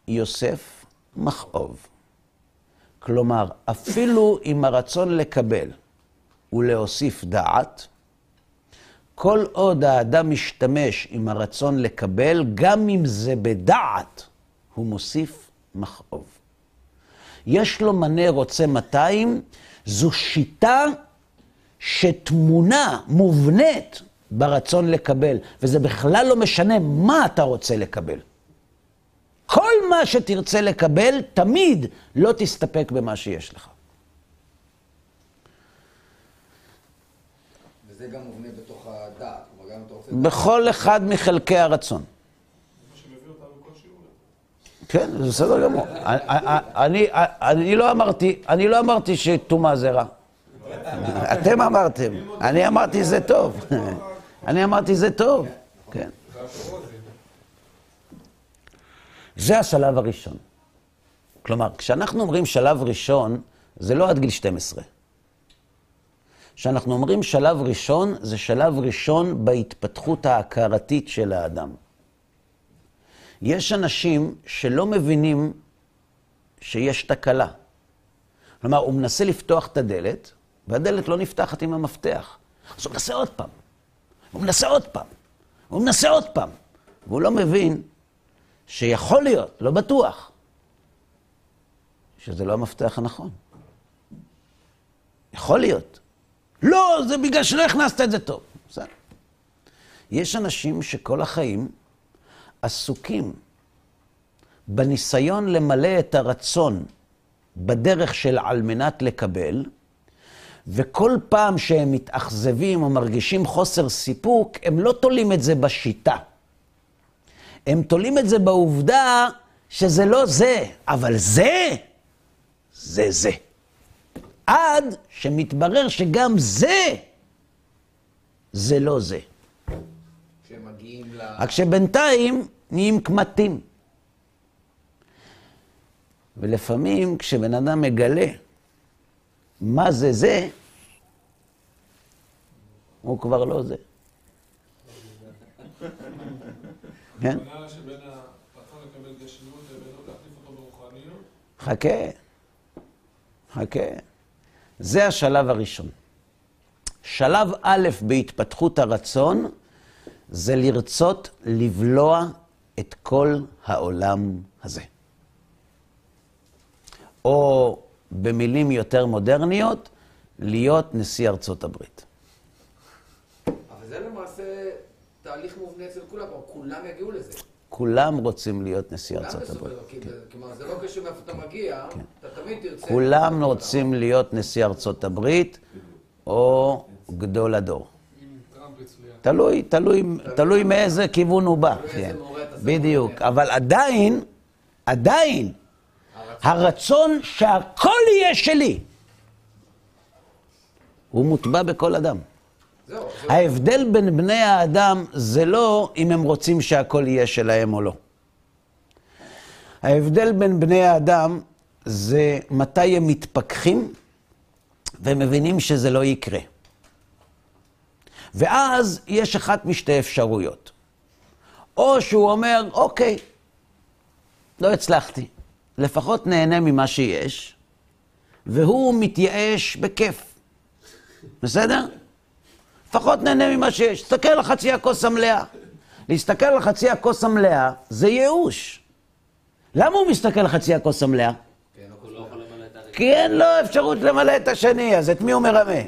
יוסף מכאוב. כלומר, אפילו עם הרצון לקבל ולהוסיף דעת, כל עוד האדם משתמש עם הרצון לקבל, גם אם זה בדעת, הוא מוסיף מכאוב. יש לו מנה רוצה 200, זו שיטה שתמונה, מובנית, ברצון לקבל, וזה בכלל לא משנה מה אתה רוצה לקבל. כל מה שתרצה לקבל, תמיד לא תסתפק במה שיש לך. וזה גם מובנה בתוך הדעת, כלומר גם אתה רוצה... בכל אחד מחלקי הרצון. כן, זה בסדר גמור. אני, אני לא אמרתי, אני לא אמרתי שטומאה זה רע. אתם אמרתם, אני אמרתי זה טוב. <laughs> אני אמרתי זה טוב, כן. זה השלב הראשון. כלומר, כשאנחנו אומרים שלב ראשון, זה לא עד גיל 12. כשאנחנו אומרים שלב ראשון, זה שלב ראשון בהתפתחות ההכרתית של האדם. יש אנשים שלא מבינים שיש תקלה. כלומר, הוא מנסה לפתוח את הדלת, והדלת לא נפתחת עם המפתח. אז הוא מנסה עוד פעם. הוא מנסה עוד פעם. הוא מנסה עוד פעם. והוא לא מבין שיכול להיות, לא בטוח, שזה לא המפתח הנכון. יכול להיות. לא, זה בגלל שלא הכנסת את זה טוב. בסדר. יש אנשים שכל החיים עסוקים בניסיון למלא את הרצון בדרך של על מנת לקבל, וכל פעם שהם מתאכזבים או מרגישים חוסר סיפוק, הם לא תולים את זה בשיטה. הם תולים את זה בעובדה שזה לא זה, אבל זה, זה זה. עד שמתברר שגם זה, זה לא זה. כשמגיעים ל... רק שבינתיים נהיים קמטים. ולפעמים כשבן אדם מגלה מה זה זה, הוא כבר לא זה. כן? הכוונה שבין הרצון לקבל גשמיות לבין לא להחליף אותו ברוחניות, חכה, חכה. זה השלב הראשון. שלב א' בהתפתחות הרצון זה לרצות לבלוע את כל העולם הזה. או במילים יותר מודרניות, להיות נשיא ארצות הברית. אבל זה למעשה תהליך מובנה אצל כולם, אבל כולם יגיעו לזה. כולם רוצים להיות נשיא כולם ארצות הברית. כי- כלומר, זה לא קשור מאיפה אתה מגיע, אתה תמיד תרצה... כולם רוצים להיות נשיא ארצות הברית, או גדול הדור. תלוי, תלוי, תלוי מאיזה כיוון הוא בא. כן, בדיוק. אבל עדיין, עדיין, הרצון שהכל יהיה שלי, הוא מוטבע בכל אדם. ההבדל בין בני האדם זה לא אם הם רוצים שהכל יהיה שלהם או לא. ההבדל בין בני האדם זה מתי הם מתפכחים ומבינים שזה לא יקרה. ואז יש אחת משתי אפשרויות. או שהוא אומר, אוקיי, לא הצלחתי, לפחות נהנה ממה שיש, והוא מתייאש בכיף. בסדר? לפחות נהנה ממה שיש. תסתכל על חצי הכוס המלאה. להסתכל על חצי הכוס המלאה זה ייאוש. למה הוא מסתכל על חצי הכוס המלאה? כי אין לו אפשרות למלא את השני, אז את מי הוא מרמה?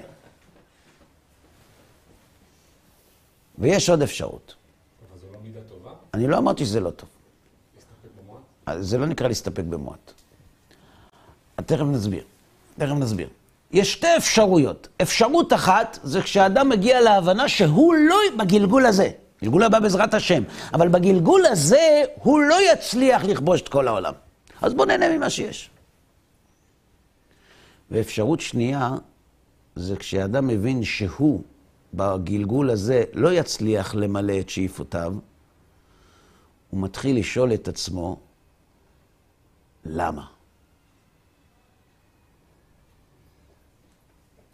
ויש עוד אפשרות. אני לא אמרתי שזה לא טוב. זה לא נקרא להסתפק במועט. תכף נסביר. תכף נסביר. יש שתי אפשרויות. אפשרות אחת זה כשאדם מגיע להבנה שהוא לא, בגלגול הזה, גלגול הבא בעזרת השם, אבל בגלגול הזה הוא לא יצליח לכבוש את כל העולם. אז בוא נהנה ממה שיש. ואפשרות שנייה זה כשאדם מבין שהוא בגלגול הזה לא יצליח למלא את שאיפותיו, הוא מתחיל לשאול את עצמו, למה?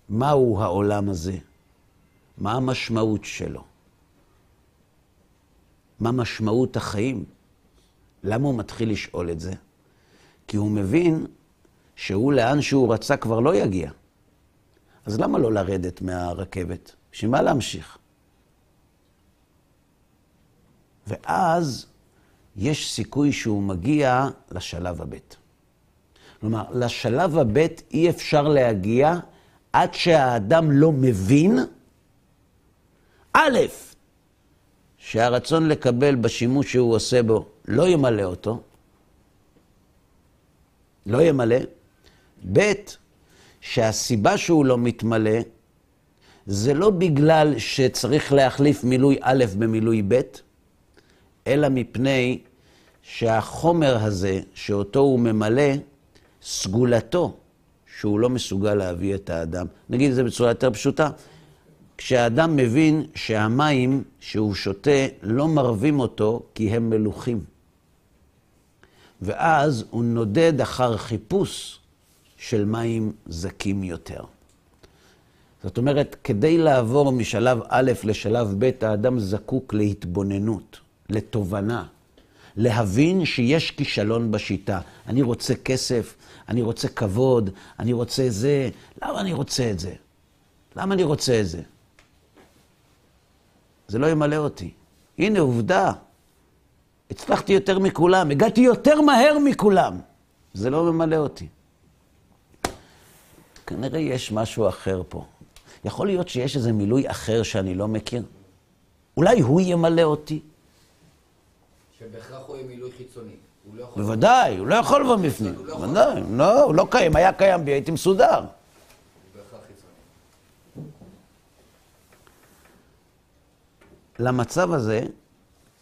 מהו העולם הזה? מה המשמעות שלו? מה משמעות החיים? למה הוא מתחיל לשאול את זה? כי הוא מבין שהוא לאן שהוא רצה כבר לא יגיע. אז למה לא לרדת מהרכבת? בשביל מה להמשיך? ואז יש סיכוי שהוא מגיע לשלב הבא. כלומר, לשלב הבא אי אפשר להגיע עד שהאדם לא מבין, א', שהרצון לקבל בשימוש שהוא עושה בו לא ימלא אותו, לא ימלא, ב', שהסיבה שהוא לא מתמלא זה לא בגלל שצריך להחליף מילוי א' במילוי ב', אלא מפני שהחומר הזה, שאותו הוא ממלא, סגולתו, שהוא לא מסוגל להביא את האדם. נגיד את זה בצורה יותר פשוטה. כשהאדם מבין שהמים שהוא שותה לא מרבים אותו כי הם מלוכים. ואז הוא נודד אחר חיפוש של מים זכים יותר. זאת אומרת, כדי לעבור משלב א' לשלב ב', האדם זקוק להתבוננות, לתובנה, להבין שיש כישלון בשיטה. אני רוצה כסף, אני רוצה כבוד, אני רוצה זה. למה אני רוצה את זה? למה אני רוצה את זה? זה לא ימלא אותי. הנה, עובדה. הצלחתי יותר מכולם, הגעתי יותר מהר מכולם. זה לא ממלא אותי. כנראה יש משהו אחר פה. יכול להיות שיש איזה מילוי אחר שאני לא מכיר. אולי הוא ימלא אותי? שבהכרח הוא יהיה מילוי חיצוני. לא. בוודאי, הוא לא יכול לבוא בפנים. הוא לא. בוודאי, לא, הוא לא קיים. היה קיים בי, הייתי מסודר. למצב הזה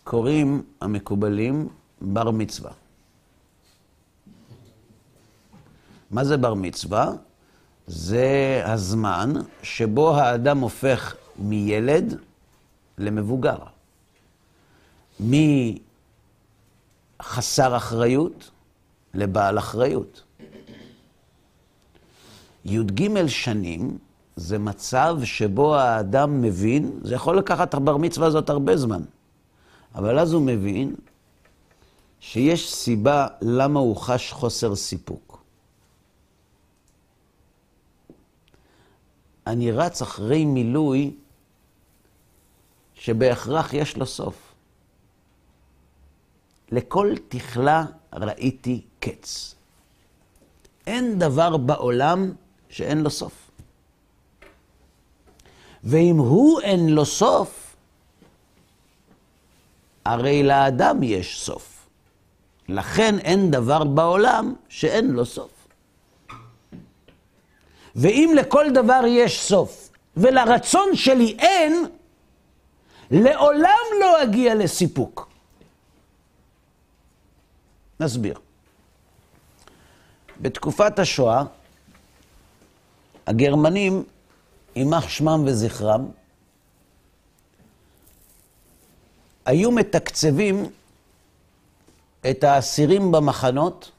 קוראים המקובלים בר מצווה. מה זה בר מצווה? זה הזמן שבו האדם הופך מילד למבוגר. מחסר אחריות לבעל אחריות. י"ג שנים זה מצב שבו האדם מבין, זה יכול לקחת הבר מצווה הזאת הרבה זמן, אבל אז הוא מבין שיש סיבה למה הוא חש חוסר סיפוק. אני רץ אחרי מילוי שבהכרח יש לו סוף. לכל תכלה ראיתי קץ. אין דבר בעולם שאין לו סוף. ואם הוא אין לו סוף, הרי לאדם יש סוף. לכן אין דבר בעולם שאין לו סוף. ואם לכל דבר יש סוף, ולרצון שלי אין, לעולם לא אגיע לסיפוק. נסביר. בתקופת השואה, הגרמנים, יימח שמם וזכרם, היו מתקצבים את האסירים במחנות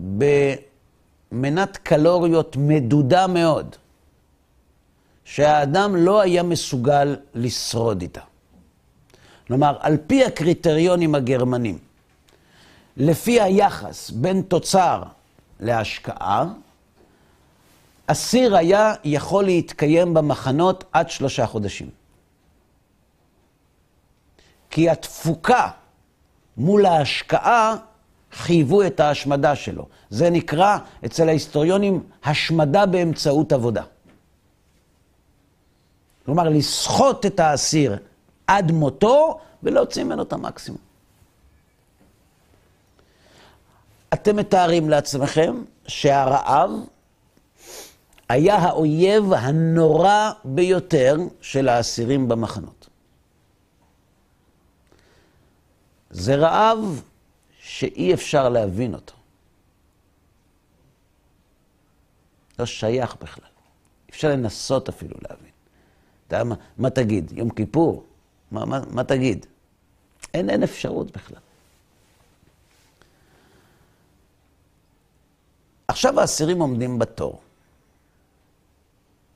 במנת קלוריות מדודה מאוד, שהאדם לא היה מסוגל לשרוד איתה. כלומר, על פי הקריטריונים הגרמנים, לפי היחס בין תוצר להשקעה, אסיר היה יכול להתקיים במחנות עד שלושה חודשים. כי התפוקה מול ההשקעה חייבו את ההשמדה שלו. זה נקרא אצל ההיסטוריונים השמדה באמצעות עבודה. כלומר, לסחוט את האסיר עד מותו ולהוציא ממנו את המקסימום. אתם מתארים לעצמכם שהרעב היה האויב הנורא ביותר של האסירים במחנות. זה רעב שאי אפשר להבין אותו. לא שייך בכלל. אפשר לנסות אפילו להבין. אתה יודע מה, מה תגיד? יום כיפור? מה, מה, מה תגיד? אין, אין אפשרות בכלל. עכשיו האסירים עומדים בתור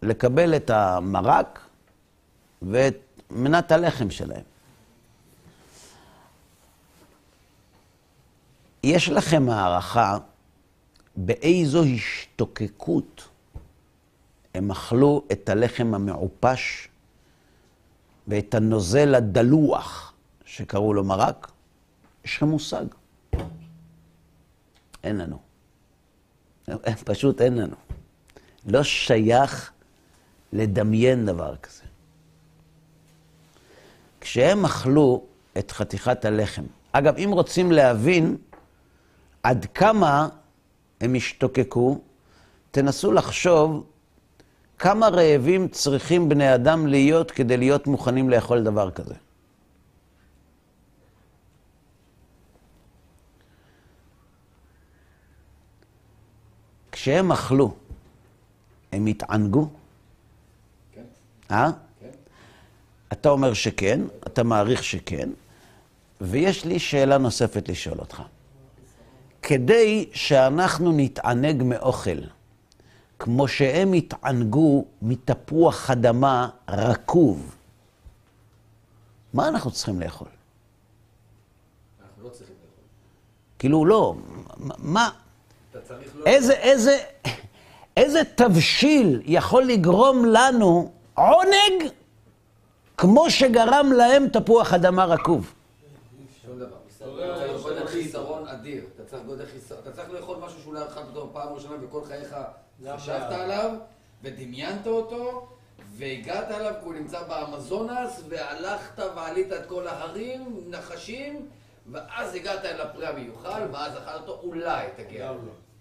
לקבל את המרק ואת מנת הלחם שלהם. יש לכם הערכה באיזו השתוקקות הם אכלו את הלחם המעופש ואת הנוזל הדלוח שקראו לו מרק? יש לכם מושג? אין לנו. פשוט אין לנו. לא שייך לדמיין דבר כזה. כשהם אכלו את חתיכת הלחם, אגב, אם רוצים להבין עד כמה הם השתוקקו, תנסו לחשוב כמה רעבים צריכים בני אדם להיות כדי להיות מוכנים לאכול דבר כזה. כשהם אכלו, הם התענגו? כן. אה? כן. אתה אומר שכן, אתה מעריך שכן, ויש לי שאלה נוספת לשאול אותך. כדי שאנחנו נתענג מאוכל, כמו שהם התענגו מתפוח אדמה רקוב, מה אנחנו צריכים לאכול? אנחנו לא צריכים לאכול. כאילו, לא, מה. איזה, איזה, איזה תבשיל יכול לגרום לנו עונג כמו שגרם להם תפוח אדמה רקוב? אתה צריך גודל חיסרון אדיר. אתה צריך גודל חיסרון. אתה צריך לאכול משהו שאולי אכלת אותו פעם ראשונה וכל חייך חשבת עליו, ודמיינת אותו, והגעת אליו כי הוא נמצא באמזונס, והלכת ועלית את כל ההרים, נחשים, ואז הגעת אל הפרי המיוחל, ואז אכלת אותו, אולי תגיע.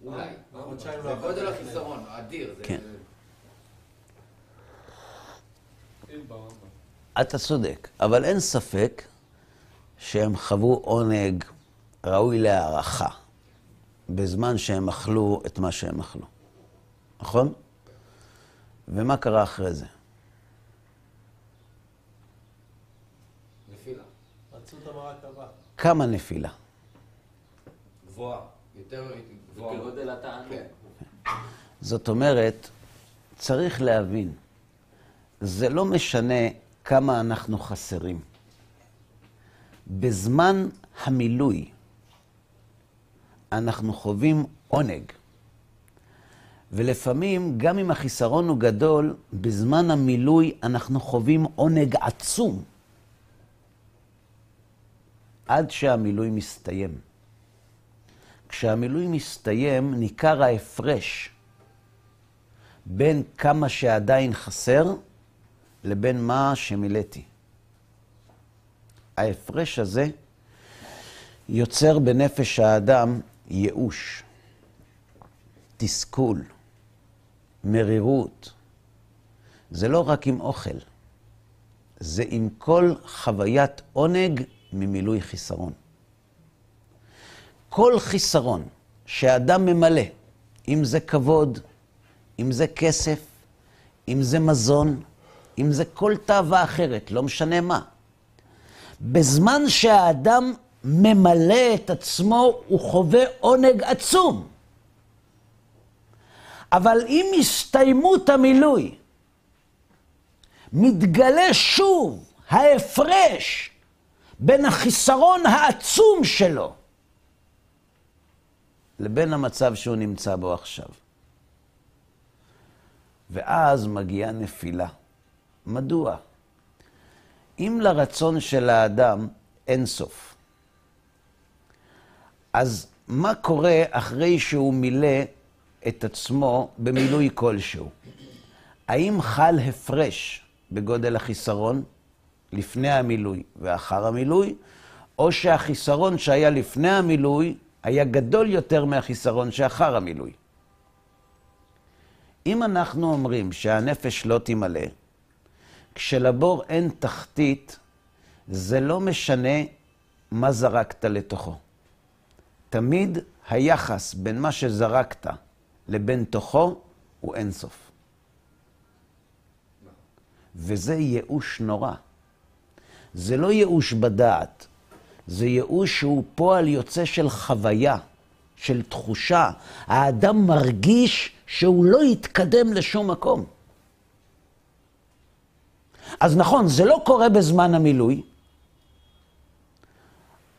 לא. אולי. חודשיים זה לא גודל אכלתי החיסרון, אדיר. זה- כן. אין ברמב"ם. אתה צודק, אבל אין ספק שהם חוו עונג ראוי להערכה בזמן שהם אכלו את מה שהם אכלו, נכון? ומה קרה אחרי זה? נפילה. רצו את המרק הבא. כמה נפילה? גבוהה. יותר גבוהה. כגודל התענוג. כן. זאת אומרת, צריך להבין, זה לא משנה כמה אנחנו חסרים. בזמן המילוי אנחנו חווים עונג. ולפעמים, גם אם החיסרון הוא גדול, בזמן המילוי אנחנו חווים עונג עצום. עד שהמילוי מסתיים. כשהמילוי מסתיים, ניכר ההפרש בין כמה שעדיין חסר לבין מה שמילאתי. ההפרש הזה יוצר בנפש האדם ייאוש, תסכול, מרירות. זה לא רק עם אוכל, זה עם כל חוויית עונג ממילוי חיסרון. כל חיסרון שאדם ממלא, אם זה כבוד, אם זה כסף, אם זה מזון, אם זה כל תאווה אחרת, לא משנה מה. בזמן שהאדם ממלא את עצמו, הוא חווה עונג עצום. אבל עם הסתיימות המילוי, מתגלה שוב ההפרש בין החיסרון העצום שלו לבין המצב שהוא נמצא בו עכשיו. ואז מגיעה נפילה. מדוע? אם לרצון של האדם אין סוף, אז מה קורה אחרי שהוא מילא את עצמו במילוי כלשהו? האם חל הפרש בגודל החיסרון לפני המילוי ואחר המילוי, או שהחיסרון שהיה לפני המילוי היה גדול יותר מהחיסרון שאחר המילוי? אם אנחנו אומרים שהנפש לא תמלא, כשלבור אין תחתית, זה לא משנה מה זרקת לתוכו. תמיד היחס בין מה שזרקת לבין תוכו הוא אינסוף. וזה ייאוש נורא. זה לא ייאוש בדעת, זה ייאוש שהוא פועל יוצא של חוויה, של תחושה. האדם מרגיש שהוא לא יתקדם לשום מקום. אז נכון, זה לא קורה בזמן המילוי,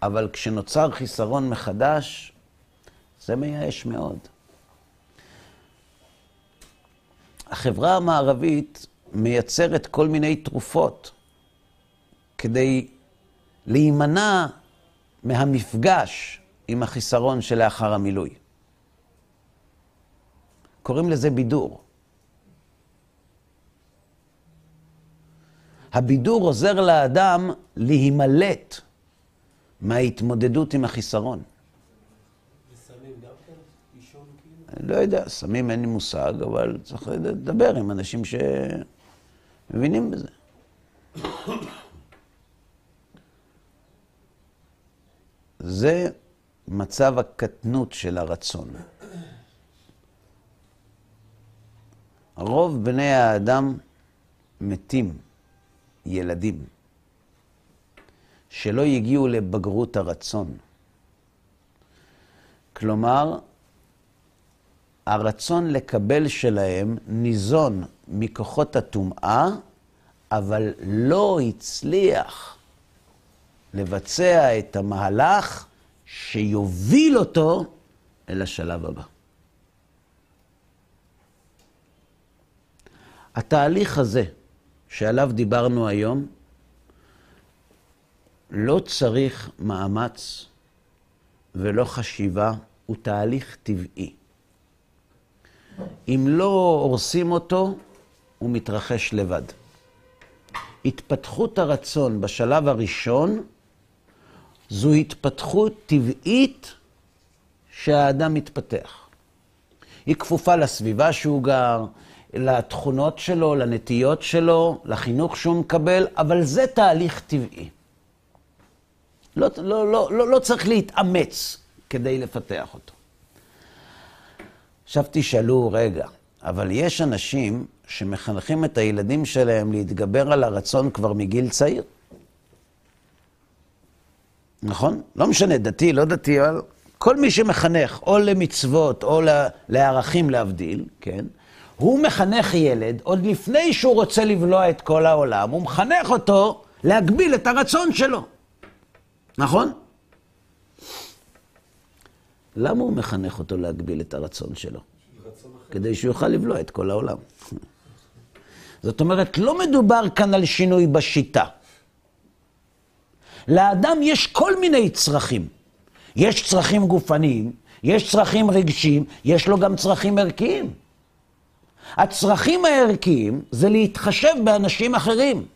אבל כשנוצר חיסרון מחדש, זה מייאש מאוד. החברה המערבית מייצרת כל מיני תרופות כדי להימנע מהמפגש עם החיסרון שלאחר המילוי. קוראים לזה בידור. הבידור עוזר לאדם להימלט מההתמודדות עם החיסרון. וסמים גם כן? עישון כאילו? אני לא יודע, סמים אין לי מושג, אבל צריך לדבר עם אנשים שמבינים בזה. זה מצב הקטנות של הרצון. רוב בני האדם מתים, ילדים, שלא הגיעו לבגרות הרצון. כלומר, הרצון לקבל שלהם ניזון מכוחות הטומאה, אבל לא הצליח לבצע את המהלך שיוביל אותו אל השלב הבא. התהליך הזה שעליו דיברנו היום, לא צריך מאמץ ולא חשיבה, הוא תהליך טבעי. אם לא הורסים אותו, הוא מתרחש לבד. התפתחות הרצון בשלב הראשון זו התפתחות טבעית שהאדם מתפתח. היא כפופה לסביבה שהוא גר, לתכונות שלו, לנטיות שלו, לחינוך שהוא מקבל, אבל זה תהליך טבעי. לא, לא, לא, לא, לא צריך להתאמץ כדי לפתח אותו. עכשיו תשאלו, רגע, אבל יש אנשים שמחנכים את הילדים שלהם להתגבר על הרצון כבר מגיל צעיר. נכון? לא משנה, דתי, לא דתי, אבל כל מי שמחנך או למצוות או לערכים להבדיל, כן? הוא מחנך ילד עוד לפני שהוא רוצה לבלוע את כל העולם, הוא מחנך אותו להגביל את הרצון שלו. נכון? למה הוא מחנך אותו להגביל את הרצון שלו? כדי שהוא יוכל לבלוע את כל העולם. זאת אומרת, לא מדובר כאן על שינוי בשיטה. לאדם יש כל מיני צרכים. יש צרכים גופניים, יש צרכים רגשיים, יש לו גם צרכים ערכיים. הצרכים הערכיים זה להתחשב באנשים אחרים.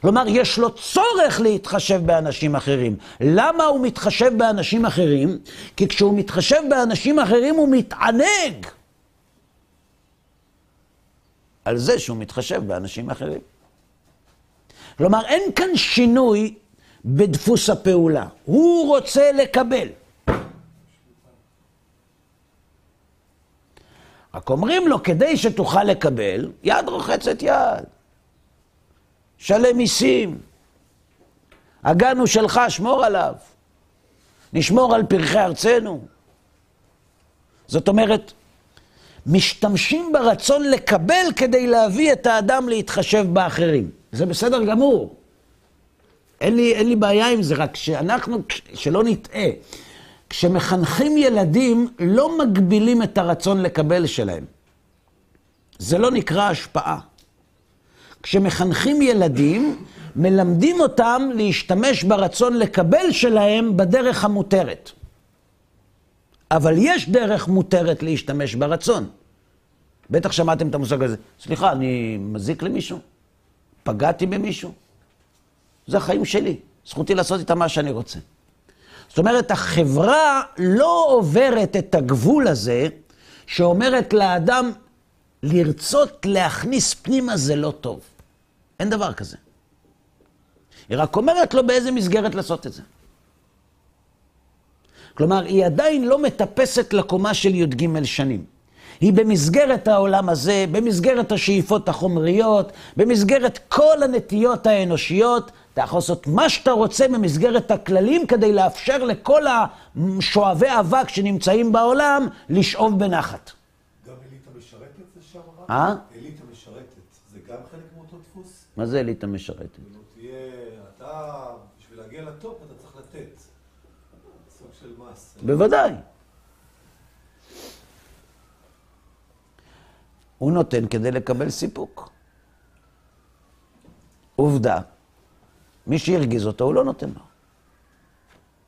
כלומר, יש לו צורך להתחשב באנשים אחרים. למה הוא מתחשב באנשים אחרים? כי כשהוא מתחשב באנשים אחרים הוא מתענג על זה שהוא מתחשב באנשים אחרים. כלומר, אין כאן שינוי בדפוס הפעולה. הוא רוצה לקבל. רק אומרים לו, כדי שתוכל לקבל, יד רוחצת יד. שלם מיסים. הגן הוא שלך, שמור עליו. נשמור על פרחי ארצנו. זאת אומרת, משתמשים ברצון לקבל כדי להביא את האדם להתחשב באחרים. זה בסדר גמור. אין לי, אין לי בעיה עם זה, רק שאנחנו, שלא נטעה, כשמחנכים ילדים, לא מגבילים את הרצון לקבל שלהם. זה לא נקרא השפעה. כשמחנכים ילדים, מלמדים אותם להשתמש ברצון לקבל שלהם בדרך המותרת. אבל יש דרך מותרת להשתמש ברצון. בטח שמעתם את המושג הזה. סליחה, אני מזיק למישהו? פגעתי במישהו? זה החיים שלי, זכותי לעשות איתם מה שאני רוצה. זאת אומרת, החברה לא עוברת את הגבול הזה שאומרת לאדם, לרצות להכניס פנימה זה לא טוב. אין דבר כזה. היא רק אומרת לו באיזה מסגרת לעשות את זה. כלומר, היא עדיין לא מטפסת לקומה של י"ג שנים. היא במסגרת העולם הזה, במסגרת השאיפות החומריות, במסגרת כל הנטיות האנושיות, אתה יכול לעשות מה שאתה רוצה במסגרת הכללים כדי לאפשר לכל השואבי אבק שנמצאים בעולם לשאוב בנחת. גם אליטה משרתת זה שם? אה? אליטה משרתת, זה גם חלק מאותו דפוס? מה זה אליטה משרתת? כאילו תהיה, אתה, בשביל להגיע לטופ אתה צריך לתת. סוג של מס. בוודאי. הוא נותן כדי לקבל סיפוק. עובדה, מי שהרגיז אותו, הוא לא נותן לו.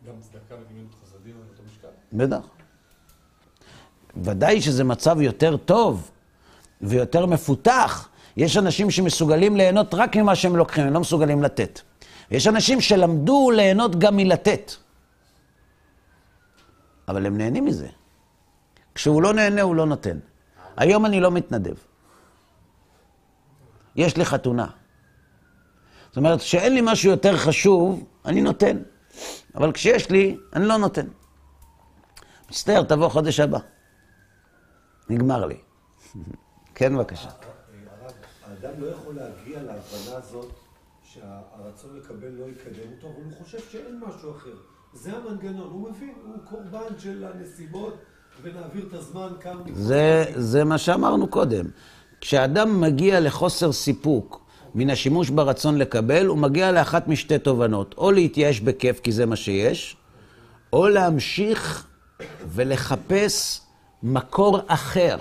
גם צדקה וגמילות חסדים על אותו משקל? בטח. ודאי שזה מצב יותר טוב ויותר מפותח. יש אנשים שמסוגלים ליהנות רק ממה שהם לוקחים, הם לא מסוגלים לתת. יש אנשים שלמדו ליהנות גם מלתת. אבל הם נהנים מזה. כשהוא לא נהנה, הוא לא נותן. היום אני לא מתנדב. יש לי חתונה. זאת אומרת, שאין לי משהו יותר חשוב, אני נותן. אבל כשיש לי, אני לא נותן. מצטער, תבוא חודש הבא. נגמר לי. <laughs> כן, בבקשה. הרב, האדם לא יכול להגיע להבנה הזאת שהרצון לקבל לא יקדם אותו, אבל הוא חושב שאין משהו אחר. זה המנגנון, הוא מבין, הוא קורבן של הנסיבות, ונעביר את הזמן כמה... זה, זה מה שאמרנו קודם. כשאדם מגיע לחוסר סיפוק מן השימוש ברצון לקבל, הוא מגיע לאחת משתי תובנות. או להתייאש בכיף, כי זה מה שיש, או להמשיך ולחפש מקור אחר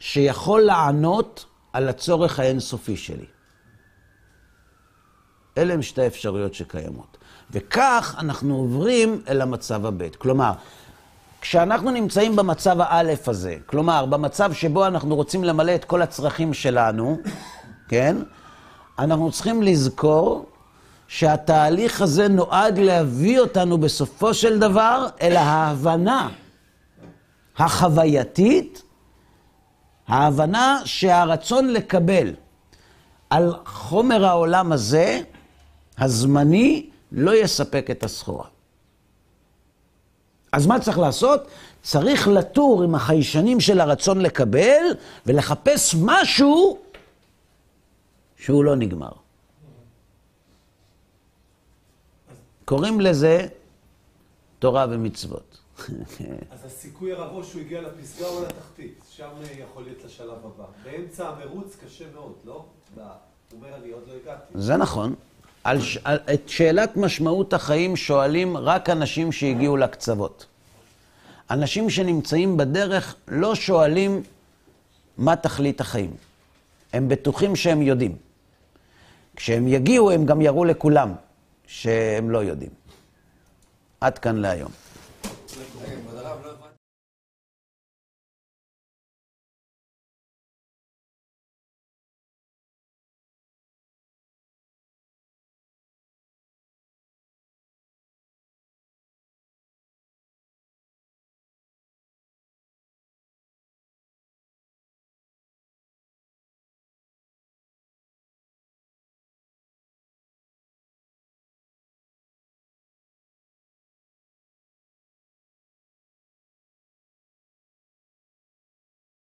שיכול לענות על הצורך האינסופי שלי. אלה הן שתי האפשרויות שקיימות. וכך אנחנו עוברים אל המצב הבא. כלומר, כשאנחנו נמצאים במצב האלף הזה, כלומר, במצב שבו אנחנו רוצים למלא את כל הצרכים שלנו, כן? אנחנו צריכים לזכור שהתהליך הזה נועד להביא אותנו בסופו של דבר אל ההבנה החווייתית, ההבנה שהרצון לקבל על חומר העולם הזה, הזמני, לא יספק את הסחורה. אז מה צריך לעשות? צריך לטור עם החיישנים של הרצון לקבל ולחפש משהו שהוא לא נגמר. קוראים לזה תורה ומצוות. <laughs> אז הסיכוי הרב שהוא הגיע לפסגה או לתחתית, שם יכול להיות לשלב הבא. באמצע המרוץ קשה מאוד, לא? הוא אומר, אני עוד לא הגעתי. זה נכון. על, ש- על, את שאלת משמעות החיים שואלים רק אנשים שהגיעו לקצוות. אנשים שנמצאים בדרך לא שואלים מה תכלית החיים. הם בטוחים שהם יודעים. כשהם יגיעו, הם גם יראו לכולם שהם לא יודעים. עד כאן להיום.